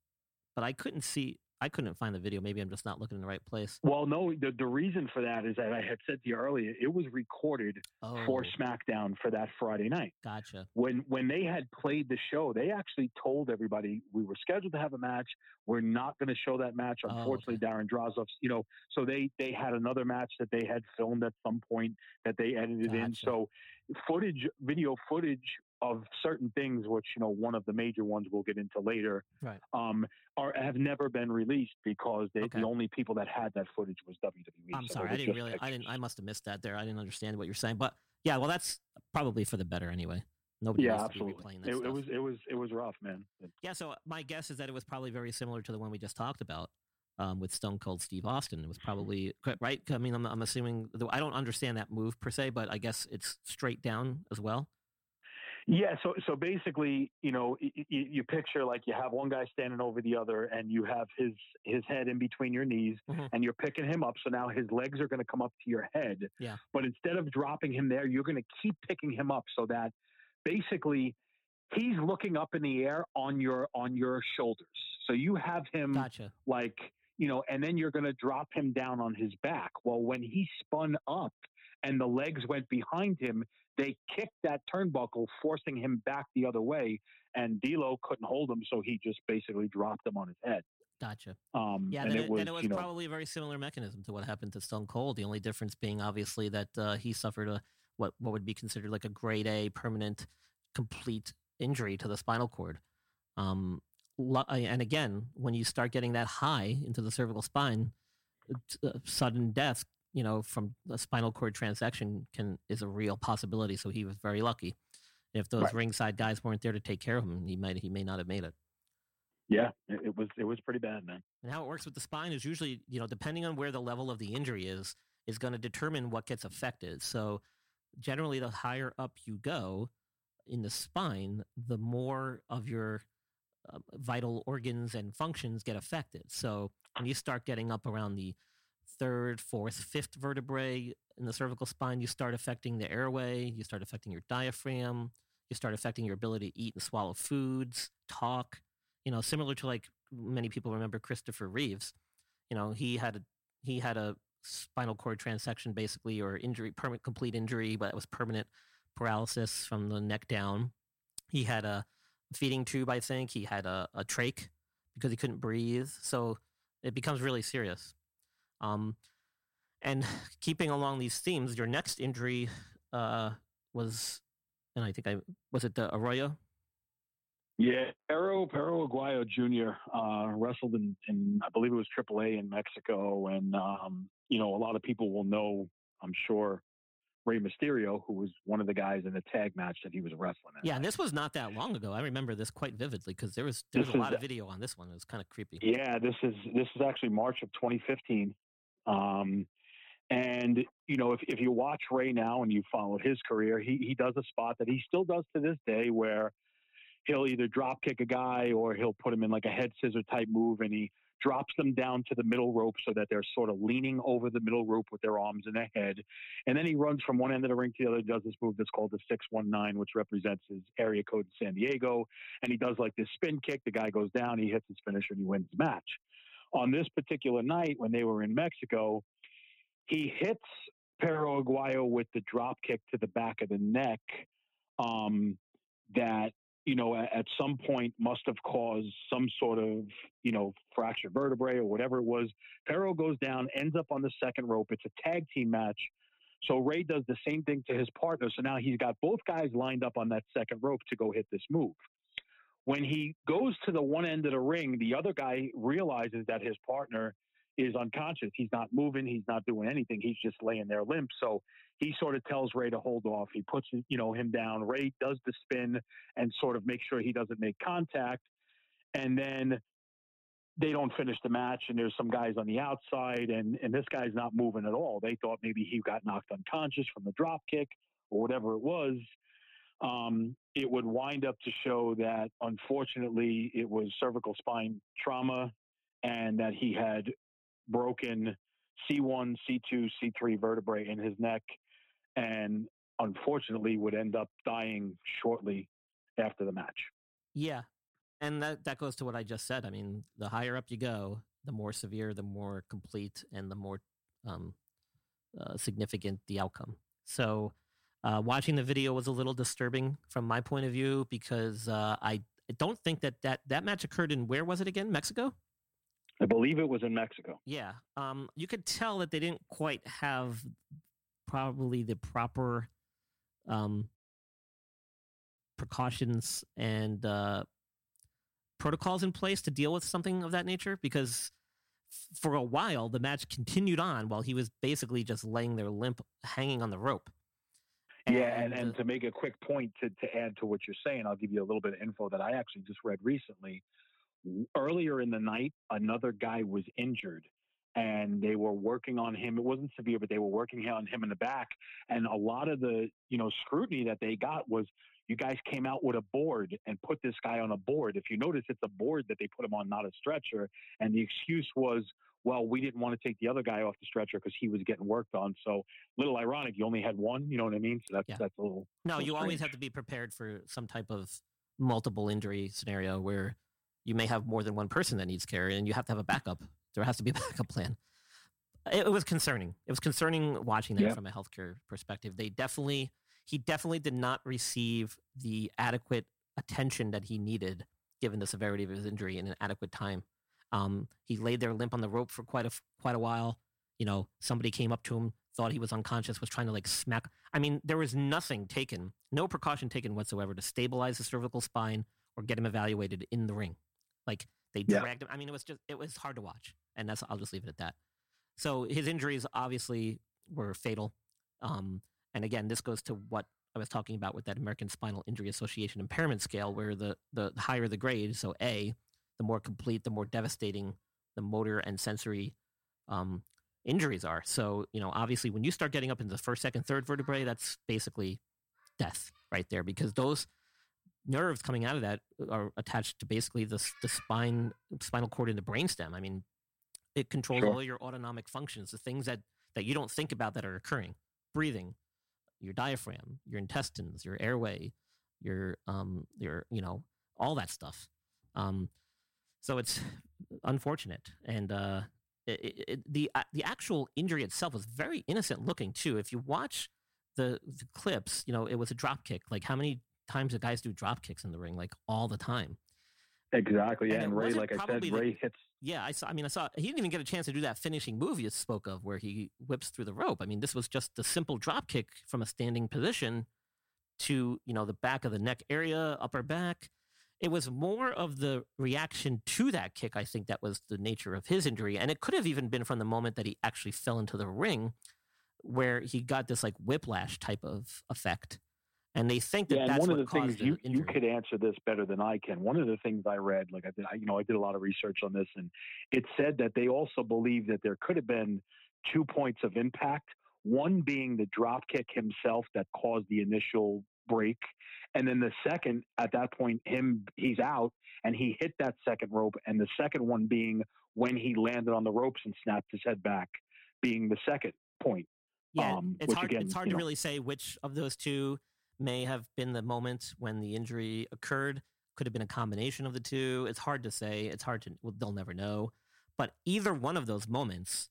but I couldn't see. I couldn't find the video. Maybe I'm just not looking in the right place. Well, no, the, the reason for that is that I had said to you earlier, it was recorded Oh, for SmackDown for that Friday night. gotcha. When when they had played the show, they actually told everybody we were scheduled to have a match. We're not going to show that match. Oh, Unfortunately, Darren Drozdov's, you know, so they they had another match that they had filmed at some point that they edited in. So footage, video footage of certain things, which you know, one of the major ones we'll get into later, Right. um, are have never been released because they, Okay. the only people that had that footage was WWE. I'm So sorry. I didn't really. I didn't. I must have missed that there. I didn't understand what you're saying. But yeah, well, that's probably for the better anyway. Nobody yeah, needs to be absolutely. It, it was it was it was rough, man. Yeah, so my guess is that it was probably very similar to the one we just talked about um, with Stone Cold Steve Austin. It was probably right. I mean, I'm, I'm assuming I don't understand that move per se, but I guess it's straight down as well. Yeah, so so basically, you know, y- y- you picture like you have one guy standing over the other, and you have his his head in between your knees, Mhm. and you're picking him up. So now his legs are going to come up to your head. Yeah. But instead of dropping him there, you're going to keep picking him up, so that basically he's looking up in the air on your on your shoulders. So you have him Gotcha. like you know, and then you're going to drop him down on his back. Well, when he spun up and the legs went behind him, they kicked that turnbuckle, forcing him back the other way. And D'Lo couldn't hold him, so he just basically dropped him on his head. Gotcha. Um, Yeah, and then it it, was, then it was you know, probably a very similar mechanism to what happened to Stone Cold. The only difference being obviously that uh, he suffered a what what would be considered like a grade A permanent complete injury to the spinal cord. Um, and again, when you start getting that high into the cervical spine, uh, sudden death, you know, from a spinal cord transection can is a real possibility. So he was very lucky. If those Right. ringside guys weren't there to take care of him, he might he may not have made it. yeah, it, it was it was pretty bad, man. And how it works with the spine is usually, you know, depending on where the level of the injury is, is going to determine what gets affected. So generally, the higher up you go in the spine, the more of your uh, vital organs and functions get affected. So when you start getting up around the third, fourth, fifth vertebrae in the cervical spine, you start affecting the airway, you start affecting your diaphragm, you start affecting your ability to eat and swallow foods, talk. You know, similar to like many people remember Christopher Reeves. You know, he had a he had a spinal cord transection basically or injury, permanent complete injury, but it was permanent paralysis from the neck down. He had a feeding tube, I think. He had a, a trach because he couldn't breathe. So it becomes really serious. Um, and keeping along these themes, your next injury uh, was, and I think I was it the Arroyo. Yeah, Pero Perro Aguayo Jr. Uh, wrestled in, in, I believe it was AAA in Mexico, and um, you know a lot of people will know, I'm sure, Rey Mysterio, who was one of the guys in the tag match that he was wrestling in. Yeah, and this was not that long ago. I remember this quite vividly because there was there was a lot of video on this one. It was kind of creepy. Yeah, this is this is actually March of 2015. Um, and you know, if if you watch Rey now and you follow his career, he he does a spot that he still does to this day where he'll either drop kick a guy or he'll put him in like a head scissor type move and he drops them down to the middle rope so that they're sort of leaning over the middle rope with their arms in their head. And then he runs from one end of the ring to the other, does this move that's called the 619, which represents his area code in San Diego. And he does like this spin kick. The guy goes down, he hits his finisher, and he wins the match. On this particular night, when they were in Mexico, he hits Perro Aguayo with the drop kick to the back of the neck. Um, that you know, at some point must have caused some sort of, you know, fractured vertebrae or whatever it was. Perro goes down, ends up on the second rope. It's a tag team match. So Rey does the same thing to his partner. So now he's got both guys lined up on that second rope to go hit this move. When he goes to the one end of the ring, the other guy realizes that his partner is unconscious. He's not moving. He's not doing anything. He's just laying there limp. So he sort of tells Rey to hold off. He puts you know him down. Rey does the spin and sort of make sure he doesn't make contact. And then they don't finish the match and there's some guys on the outside and, and this guy's not moving at all. They thought maybe he got knocked unconscious from the drop kick or whatever it was. Um, it would wind up to show that unfortunately it was cervical spine trauma and that he had broken C1, C2, C3 vertebrae in his neck, and unfortunately would end up dying shortly after the match. Yeah. And that, that goes to what I just said. I mean, the higher up you go, the more severe, the more complete, and the more um, uh, significant the outcome. So, uh, watching the video was a little disturbing from my point of view because uh, I don't think that, that that match occurred in where was it again? Mexico? I believe it was in Mexico. Yeah. Um, you could tell that they didn't quite have probably the proper um, precautions and uh, protocols in place to deal with something of that nature because for a while the match continued on while he was basically just laying there limp hanging on the rope and, yeah and, and to make a quick point to, to add to what you're saying i'll give you a little bit of info that i actually just read recently earlier in the night, another guy was injured and they were working on him. It wasn't severe, but they were working on him in the back. And a lot of the, you know, scrutiny that they got was you guys came out with a board and put this guy on a board. If you notice, it's a board that they put him on, not a stretcher. And the excuse was, well, we didn't want to take the other guy off the stretcher because he was getting worked on. So, little ironic. You only had one. You know what I mean? So that's yeah. that's a little. No, little you strange. always have to be prepared for some type of multiple injury scenario where you may have more than one person that needs care and you have to have a backup. There has to be a backup plan. It, it was concerning. It was concerning watching that yeah. from a healthcare perspective. They definitely, he definitely did not receive the adequate attention that he needed given the severity of his injury in an adequate time. Um, he laid there limp on the rope for quite a quite a while. You know, somebody came up to him, thought he was unconscious, was trying to like smack. I mean, there was nothing taken, no precaution taken whatsoever to stabilize the cervical spine or get him evaluated in the ring. Like they dragged yeah. him. I mean, it was just it was hard to watch, and that's I'll just leave it at that. So his injuries obviously were fatal. Um, and again, this goes to what I was talking about with that American Spinal Injury Association impairment scale, where the the higher the grade, so A, the more complete, the more devastating the motor and sensory um, injuries are. So you know, obviously, when you start getting up into the first, second, third vertebrae, that's basically death right there because those nerves coming out of that are attached to basically the, the spine, spinal cord in the brainstem. I mean, It controls Sure. all your autonomic functions, the things that that you don't think about that are occurring. Breathing, your diaphragm, your intestines, your airway, your um your you know all that stuff. Um, so it's unfortunate, and uh, it, it, the uh, the actual injury itself was very innocent looking too. If you watch the, the clips, you know it was a drop kick. Like how many times do guys do drop kicks in the ring? Like all the time. Exactly. Yeah. And And, Rey, like I said, the- Rey hits. Yeah, I saw. I mean, I saw. He didn't even get a chance to do that finishing move you spoke of, where he whips through the rope. I mean, this was just a simple drop kick from a standing position to you know the back of the neck area, upper back. It was more of the reaction to that kick. I think that was the nature of his injury, and it could have even been from the moment that he actually fell into the ring, where he got this like whiplash type of effect. And they think that Yeah, that's one of the things you, you could answer this better than I can. One of the things I read, like I did, I, you know, I did a lot of research on this, and it said that they also believe that there could have been two points of impact. One being the drop kick himself that caused the initial break, and then the second, at that point, him he's out and he hit that second rope, and the second one being when he landed on the ropes and snapped his head back, being the second point. Yeah, um, it's hard. again, it's hard you to know- really say which of those two may have been the moment when the injury occurred. Could have been a combination of the two. It's hard to say. It's hard to. Well, they'll never know. But either one of those moments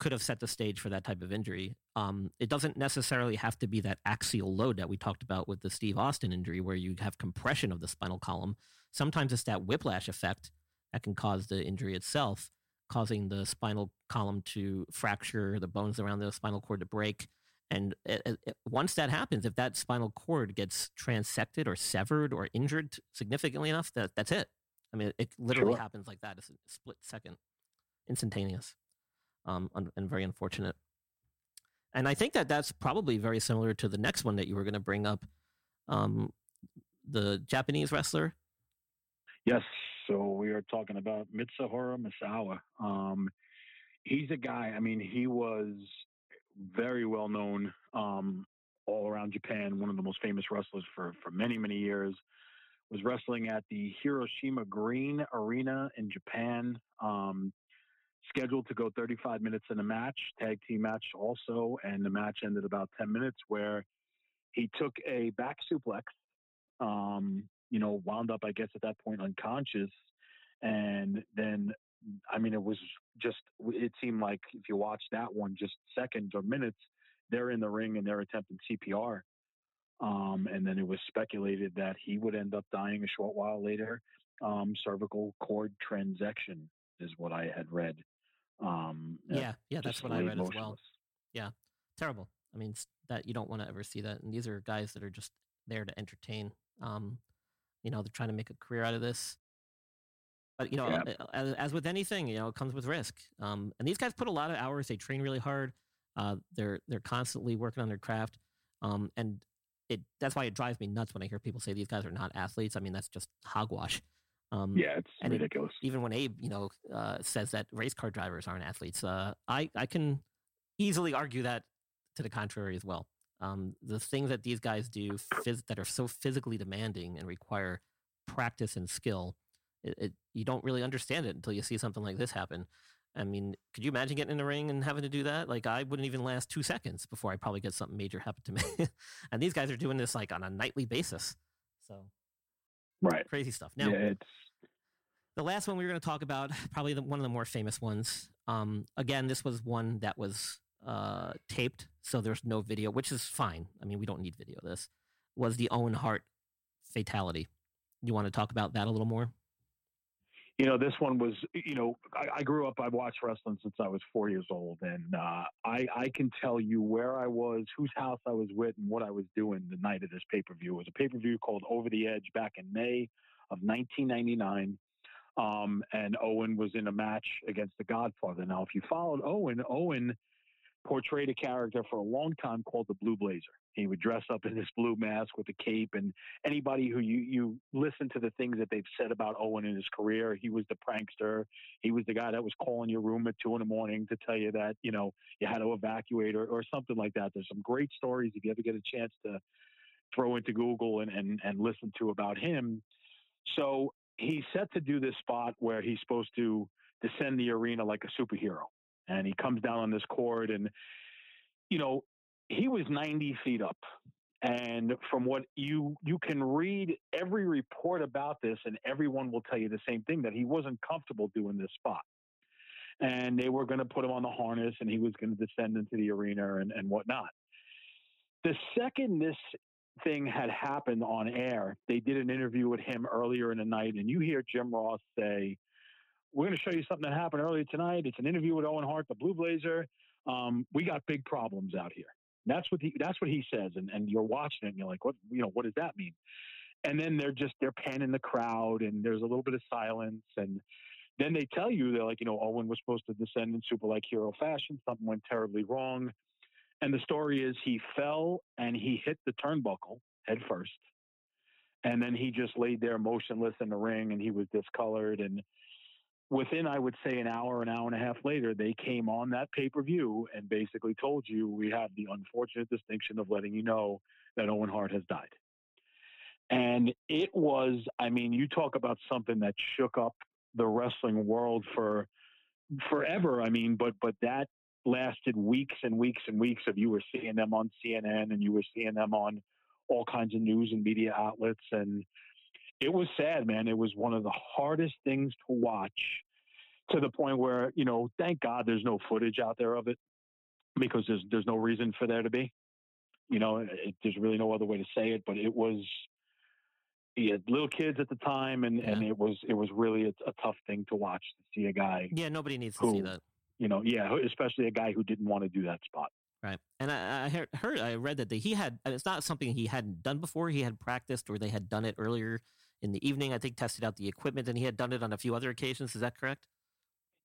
could have set the stage for that type of injury. Um, it doesn't necessarily have to be that axial load that we talked about with the Steve Austin injury, where you have compression of the spinal column. Sometimes it's that whiplash effect that can cause the injury itself, causing the spinal column to fracture, the bones around the spinal cord to break. And it, it- it- once that happens, if that spinal cord gets transected or severed or injured significantly enough, that that's it. I mean, it literally Sure. happens like that. It's a split second, instantaneous, um, and very unfortunate. And I think that that's probably very similar to the next one that you were going to bring up, um, the Japanese wrestler. Yes. So we are talking about Mitsuharu Misawa. Um, he's a guy. I mean, he was very well known um, all around Japan. One of the most famous wrestlers for for many many years. Was wrestling at the Hiroshima Green Arena in Japan. Um, scheduled to go 35 minutes in a match, tag team match also, and the match ended about 10 minutes where he took a back suplex um, you know, wound up, I guess, at that point unconscious. And then, I mean, it was just, it seemed like if you watch that one, just seconds or minutes, they're in the ring and they're attempting CPR. Um, and then it was speculated that he would end up dying a short while later. Um, cervical cord transection is what I had read. Um, Yeah, yeah, that's what I read as well. Yeah, terrible. I mean, that you don't want to ever see that. And these are guys that are just there to entertain. Um, you know, they're trying to make a career out of this. But you know, Yeah. as, as with anything, you know, it comes with risk. Um, and these guys put a lot of hours. They train really hard. Uh, they're they're constantly working on their craft. Um, and it that's why it drives me nuts when I hear people say these guys are not athletes. I mean, that's just hogwash. Um, Yeah, it's and it- ridiculous. even when Abe, you know, uh, says that race car drivers aren't athletes, uh, I I can easily argue that to the contrary as well. Um, the things that these guys do phys- that are so physically demanding and require practice and skill, it, it, you don't really understand it until you see something like this happen. I mean, could you imagine getting in the ring and having to do that? Like, I wouldn't even last two seconds before I probably get something major happen to me. and these guys are doing this like on a nightly basis. So right. crazy stuff. Now, yeah, it's the last one we were going to talk about, probably the, one of the more famous ones. Um, again, this was one that was uh, taped, so there's no video, which is fine. I mean, we don't need video. This was the Owen Hart fatality. You want to talk about that a little more? You know, this one was, you know, I, I grew up, I've watched wrestling since I was four years old. And uh, I, I can tell you where I was, whose house I was with, and what I was doing the night of this pay per view. It was a pay per view called Over the Edge back in May of 1999. Um, and Owen was in a match against the Godfather. Now, if you followed Owen, Owen portrayed a character for a long time called the Blue Blazer. He would dress up in this blue mask with a cape, and anybody who you you listen to the things that they've said about Owen in his career, he was the prankster. He was the guy that was calling your room at two in the morning to tell you that you know you had to evacuate or, or something like that. There's some great stories if you ever get a chance to throw into Google and and, and listen to about him. So he's set to do this spot where he's supposed to descend the arena like a superhero. And he comes down on this cord, and you know, he was 90 feet up. And from what you you can read every report about this, and everyone will tell you the same thing that he wasn't comfortable doing this spot. And they were going to put him on the harness, and he was going to descend into the arena and, and whatnot. The second this thing had happened on air, they did an interview with him earlier in the night, and you hear Jim Ross say, "We're going to show you something that happened earlier tonight. It's an interview with Owen Hart, the Blue Blazer. Um, we got big problems out here." That's what he that's what he says, and and you're watching it, and you're like, "What? You know, what does that mean?" And then they're just they're panning the crowd, and there's a little bit of silence, and then they tell you they're like, you know, Owen was supposed to descend in super like hero fashion. Something went terribly wrong. And the story is he fell and he hit the turnbuckle head first. And then he just laid there motionless in the ring and he was discolored. And within, I would say, an hour, an hour and a half later, they came on that pay per view and basically told you we have the unfortunate distinction of letting you know that Owen Hart has died. And it was, I mean, you talk about something that shook up the wrestling world for forever. I mean, but but that lasted weeks and weeks and weeks of you were seeing them on CNN and you were seeing them on all kinds of news and media outlets and it was sad man it was one of the hardest things to watch to the point where you know thank god there's no footage out there of it because there's there's no reason for there to be you know it, there's really no other way to say it but it was he had little kids at the time and, yeah. and it was it was really a, a, tough thing to watch to see a guy yeah nobody needs who, to see that you know, yeah, especially a guy who didn't want to do that spot. Right. And I, I heard, heard, I read that he had, it's not something he hadn't done before. He had practiced or they had done it earlier in the evening. I think tested out the equipment and he had done it on a few other occasions. Is that correct?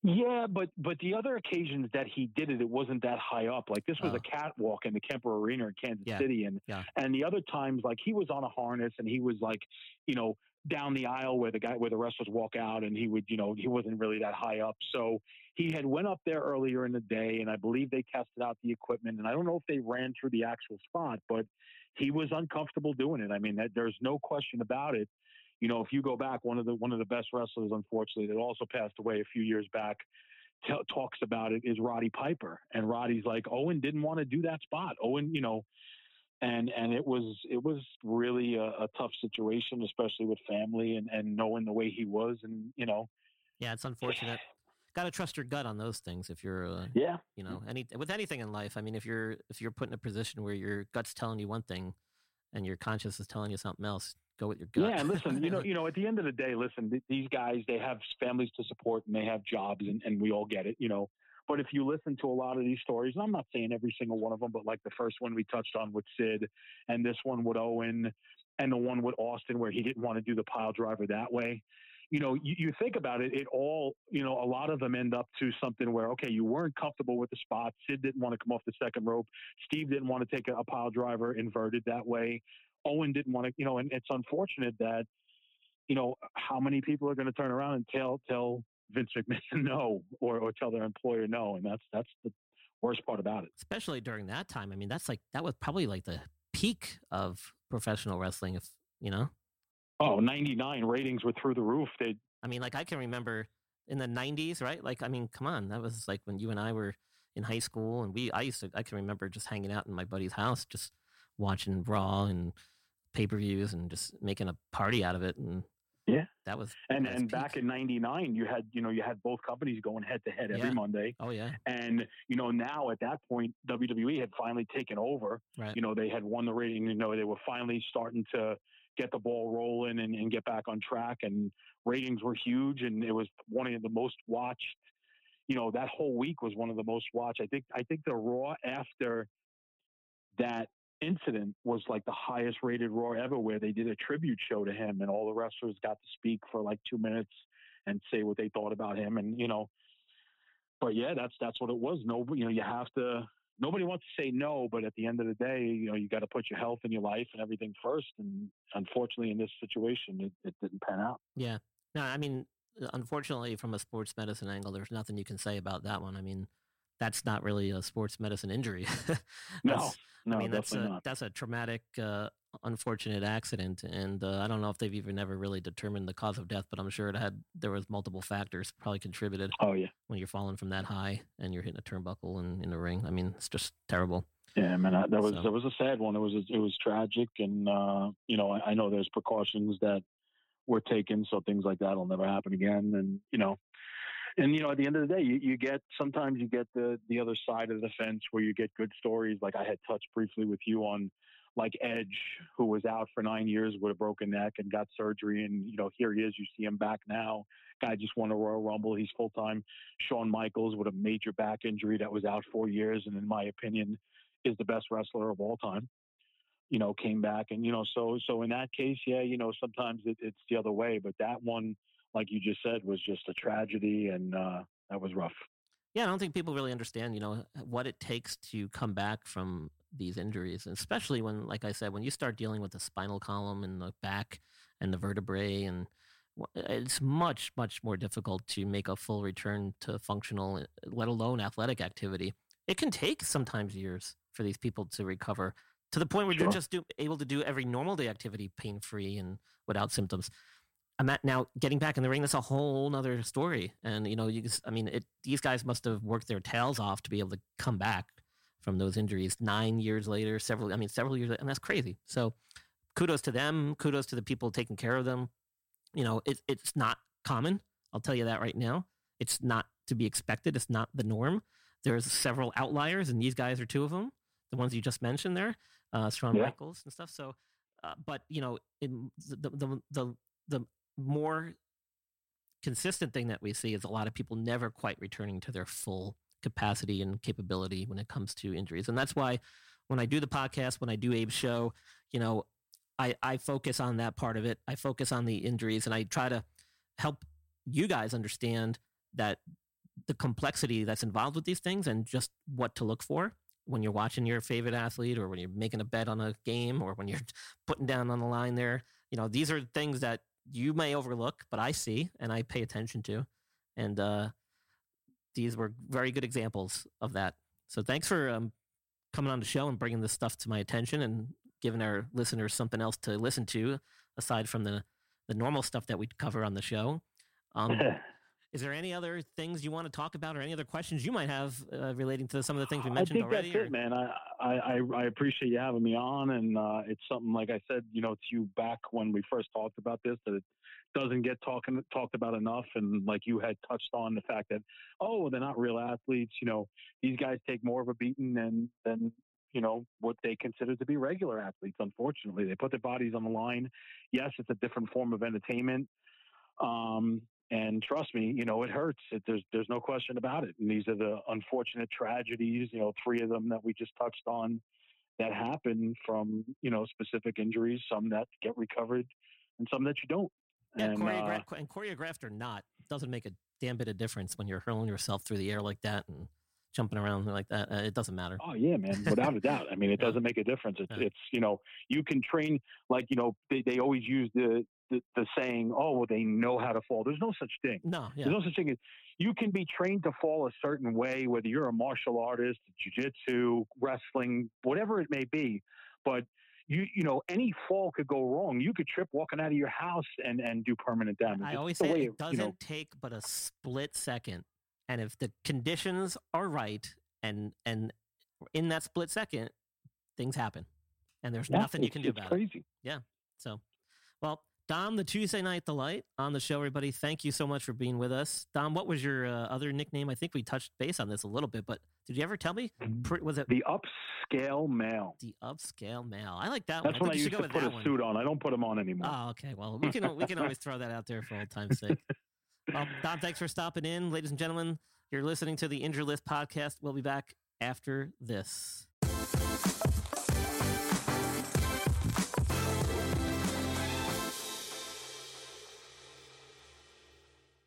Yeah, but but the other occasions that he did it, it wasn't that high up. Like this was oh. a catwalk in the Kemper Arena in Kansas yeah. City, and yeah. and the other times, like he was on a harness and he was like, you know, down the aisle where the guy where the wrestlers walk out and he would you know he wasn't really that high up so he had went up there earlier in the day and i believe they tested out the equipment and i don't know if they ran through the actual spot but he was uncomfortable doing it i mean that, there's no question about it you know if you go back one of the one of the best wrestlers unfortunately that also passed away a few years back t- talks about it is roddy piper and roddy's like owen didn't want to do that spot owen you know and and it was it was really a, a, tough situation, especially with family and and knowing the way he was, and you know. Yeah, it's unfortunate. Got to trust your gut on those things. If you're, uh, yeah, you know, any with anything in life. I mean, if you're if you're put in a position where your gut's telling you one thing, and your conscience is telling you something else, go with your gut. Yeah, listen, you know, you know, at the end of the day, listen, th- these guys they have families to support and they have jobs, and, and we all get it. You know, but if you listen to a lot of these stories, and I'm not saying every single one of them, but like the first one we touched on with Sid, and this one with Owen, and the one with Austin where he didn't want to do the pile driver that way. You know, you, you think about it, it all, you know, a lot of them end up to something where, okay, you weren't comfortable with the spot. Sid didn't want to come off the second rope. Steve didn't want to take a, a pile driver inverted that way. Owen didn't want to, you know, and it's unfortunate that, you know, how many people are going to turn around and tell tell Vince McMahon no or, or tell their employer no. And that's that's the worst part about it. Especially during that time. I mean, that's like that was probably like the peak of professional wrestling, if you know. Oh, 99 ratings were through the roof. They I mean, like I can remember in the 90s, right? Like I mean, come on, that was like when you and I were in high school and we I used to I can remember just hanging out in my buddy's house just watching Raw and pay-per-views and just making a party out of it and yeah, that was and and back in '99, you had you know you had both companies going head to head every. Monday. Oh yeah, and you know now at that point, WWE had finally taken over. Right. You know they had won the rating. You know they were finally starting to get the ball rolling and, and get back on track, and ratings were huge, and it was one of the most watched. You know that whole week was one of the most watched. I think I think the Raw after that incident was like the highest rated Raw ever, where they did a tribute show to him, and all the wrestlers got to speak for like two minutes and say what they thought about him, and you know. But yeah, that's that's what it was. No, you know, you have to. Nobody wants to say no, but at the end of the day, you know, you got to put your health and your life and everything first. And unfortunately, in this situation, it, it didn't pan out. Yeah. No, I mean, unfortunately, from a sports medicine angle, there's nothing you can say about that one. I mean, that's not really a sports medicine injury. no, no, I mean that's a not. that's a traumatic uh, unfortunate accident, and uh, I don't know if they've even ever really determined the cause of death, but I'm sure it had there was multiple factors probably contributed. Oh yeah, when you're falling from that high and you're hitting a turnbuckle and in the ring, I mean, it's just terrible. Yeah, man, I, that was so. that was a sad one. It was it was tragic, and uh, you know, I, I know there's precautions that were taken so things like that will never happen again. And you know, and you know, at the end of the day, you, you get sometimes you get the the other side of the fence where you get good stories. Like I had touched briefly with you on like Edge, who was out for nine years with a broken neck and got surgery, and you know here he is. You see him back now. Guy just won a Royal Rumble. He's full time. Shawn Michaels with a major back injury that was out four years, and in my opinion, is the best wrestler of all time. You know, came back, and you know, so so in that case, yeah, you know, sometimes it, it's the other way, but that one, like you just said, was just a tragedy, and uh, that was rough. Yeah, I don't think people really understand, you know, what it takes to come back from these injuries, and especially when, like I said, when you start dealing with the spinal column and the back and the vertebrae, and it's much, much more difficult to make a full return to functional, let alone athletic activity. It can take sometimes years for these people to recover to the point where sure. they're just do, able to do every normal day activity pain free and without symptoms. I'm at now getting back in the ring. That's a whole other story. And, you know, you just, I mean, it, these guys must have worked their tails off to be able to come back from those injuries nine years later, several, I mean, several years, later, and that's crazy. So kudos to them. Kudos to the people taking care of them. You know, it, it's not common. I'll tell you that right now. It's not to be expected. It's not the norm. There's several outliers, and these guys are two of them the ones you just mentioned there, uh, Shawn yeah. Michaels and stuff. So, uh, but you know, in the, the the the more consistent thing that we see is a lot of people never quite returning to their full capacity and capability when it comes to injuries, and that's why when I do the podcast, when I do Abe's show, you know, I I focus on that part of it. I focus on the injuries, and I try to help you guys understand that the complexity that's involved with these things and just what to look for when you're watching your favorite athlete or when you're making a bet on a game or when you're putting down on the line there. You know, these are things that you may overlook, but I see and I pay attention to. And uh, these were very good examples of that. So thanks for um, coming on the show and bringing this stuff to my attention and giving our listeners something else to listen to aside from the, the normal stuff that we cover on the show. Um, Is there any other things you want to talk about, or any other questions you might have uh, relating to some of the things we mentioned I think already? That's or? it, man. I, I I appreciate you having me on, and uh, it's something like I said, you know, to you back when we first talked about this that it doesn't get talking talked about enough, and like you had touched on the fact that oh, they're not real athletes. You know, these guys take more of a beating than than you know what they consider to be regular athletes. Unfortunately, they put their bodies on the line. Yes, it's a different form of entertainment. Um, and trust me, you know, it hurts. It, there's there's no question about it. And these are the unfortunate tragedies. You know, three of them that we just touched on that happen from you know specific injuries. Some that get recovered, and some that you don't. Yeah, and, choreographed, uh, and choreographed or not, doesn't make a damn bit of difference when you're hurling yourself through the air like that and jumping around like that. Uh, it doesn't matter. Oh yeah, man, without a doubt. I mean, it doesn't make a difference. It's, yeah. it's you know, you can train like you know they, they always use the the, the saying, oh, well, they know how to fall. There's no such thing. No, yeah. There's no such thing as you can be trained to fall a certain way, whether you're a martial artist, jujitsu, wrestling, whatever it may be. But you, you know, any fall could go wrong. You could trip walking out of your house and, and do permanent damage. I always say it doesn't you know, take but a split second. And if the conditions are right and, and in that split second, things happen. And there's yeah, nothing you can do about crazy. it. Yeah. So, well, Dom, the Tuesday Night Delight on the show, everybody. Thank you so much for being with us. Dom, what was your uh, other nickname? I think we touched base on this a little bit, but did you ever tell me? Mm-hmm. Was it the upscale male? The upscale male. I like that That's one. I when I used to put a one. suit on. I don't put them on anymore. Oh, okay. Well, we can we can always throw that out there for old time's sake. Well, Dom, thanks for stopping in, ladies and gentlemen. You're listening to the Injured List podcast. We'll be back after this.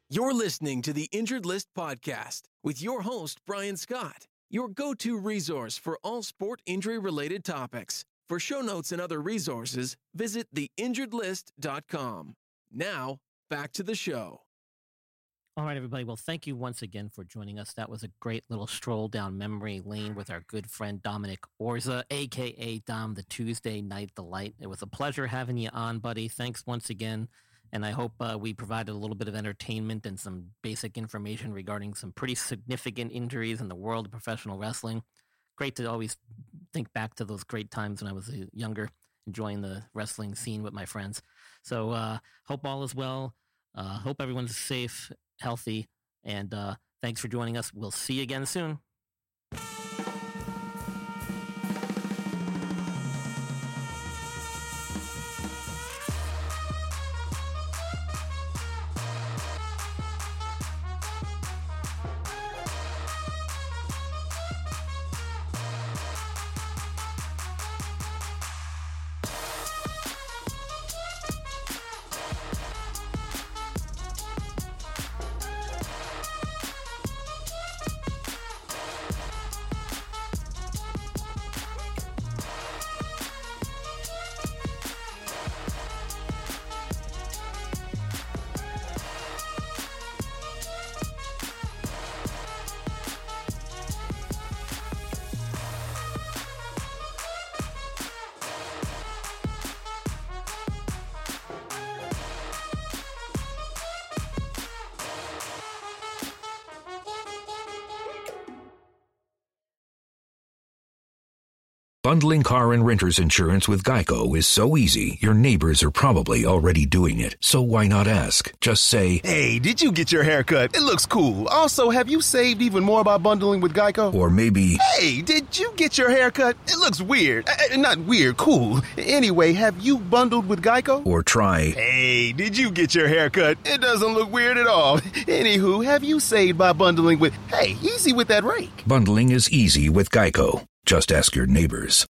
You're listening to the Injured List Podcast with your host, Brian Scott, your go to resource for all sport injury related topics. For show notes and other resources, visit theinjuredlist.com. Now, back to the show. All right, everybody. Well, thank you once again for joining us. That was a great little stroll down memory lane with our good friend Dominic Orza, aka Dom, the Tuesday Night Delight. It was a pleasure having you on, buddy. Thanks once again. And I hope uh, we provided a little bit of entertainment and some basic information regarding some pretty significant injuries in the world of professional wrestling. Great to always think back to those great times when I was uh, younger, enjoying the wrestling scene with my friends. So uh, hope all is well. Uh, hope everyone's safe healthy. And uh, thanks for joining us. We'll see you again soon. Bundling car and renter's insurance with Geico is so easy, your neighbors are probably already doing it. So why not ask? Just say, Hey, did you get your haircut? It looks cool. Also, have you saved even more by bundling with Geico? Or maybe, Hey, did you get your haircut? It looks weird. Uh, not weird, cool. Anyway, have you bundled with Geico? Or try, Hey, did you get your haircut? It doesn't look weird at all. Anywho, have you saved by bundling with, hey, easy with that rake? bundling is easy with Geico. Just ask your neighbors.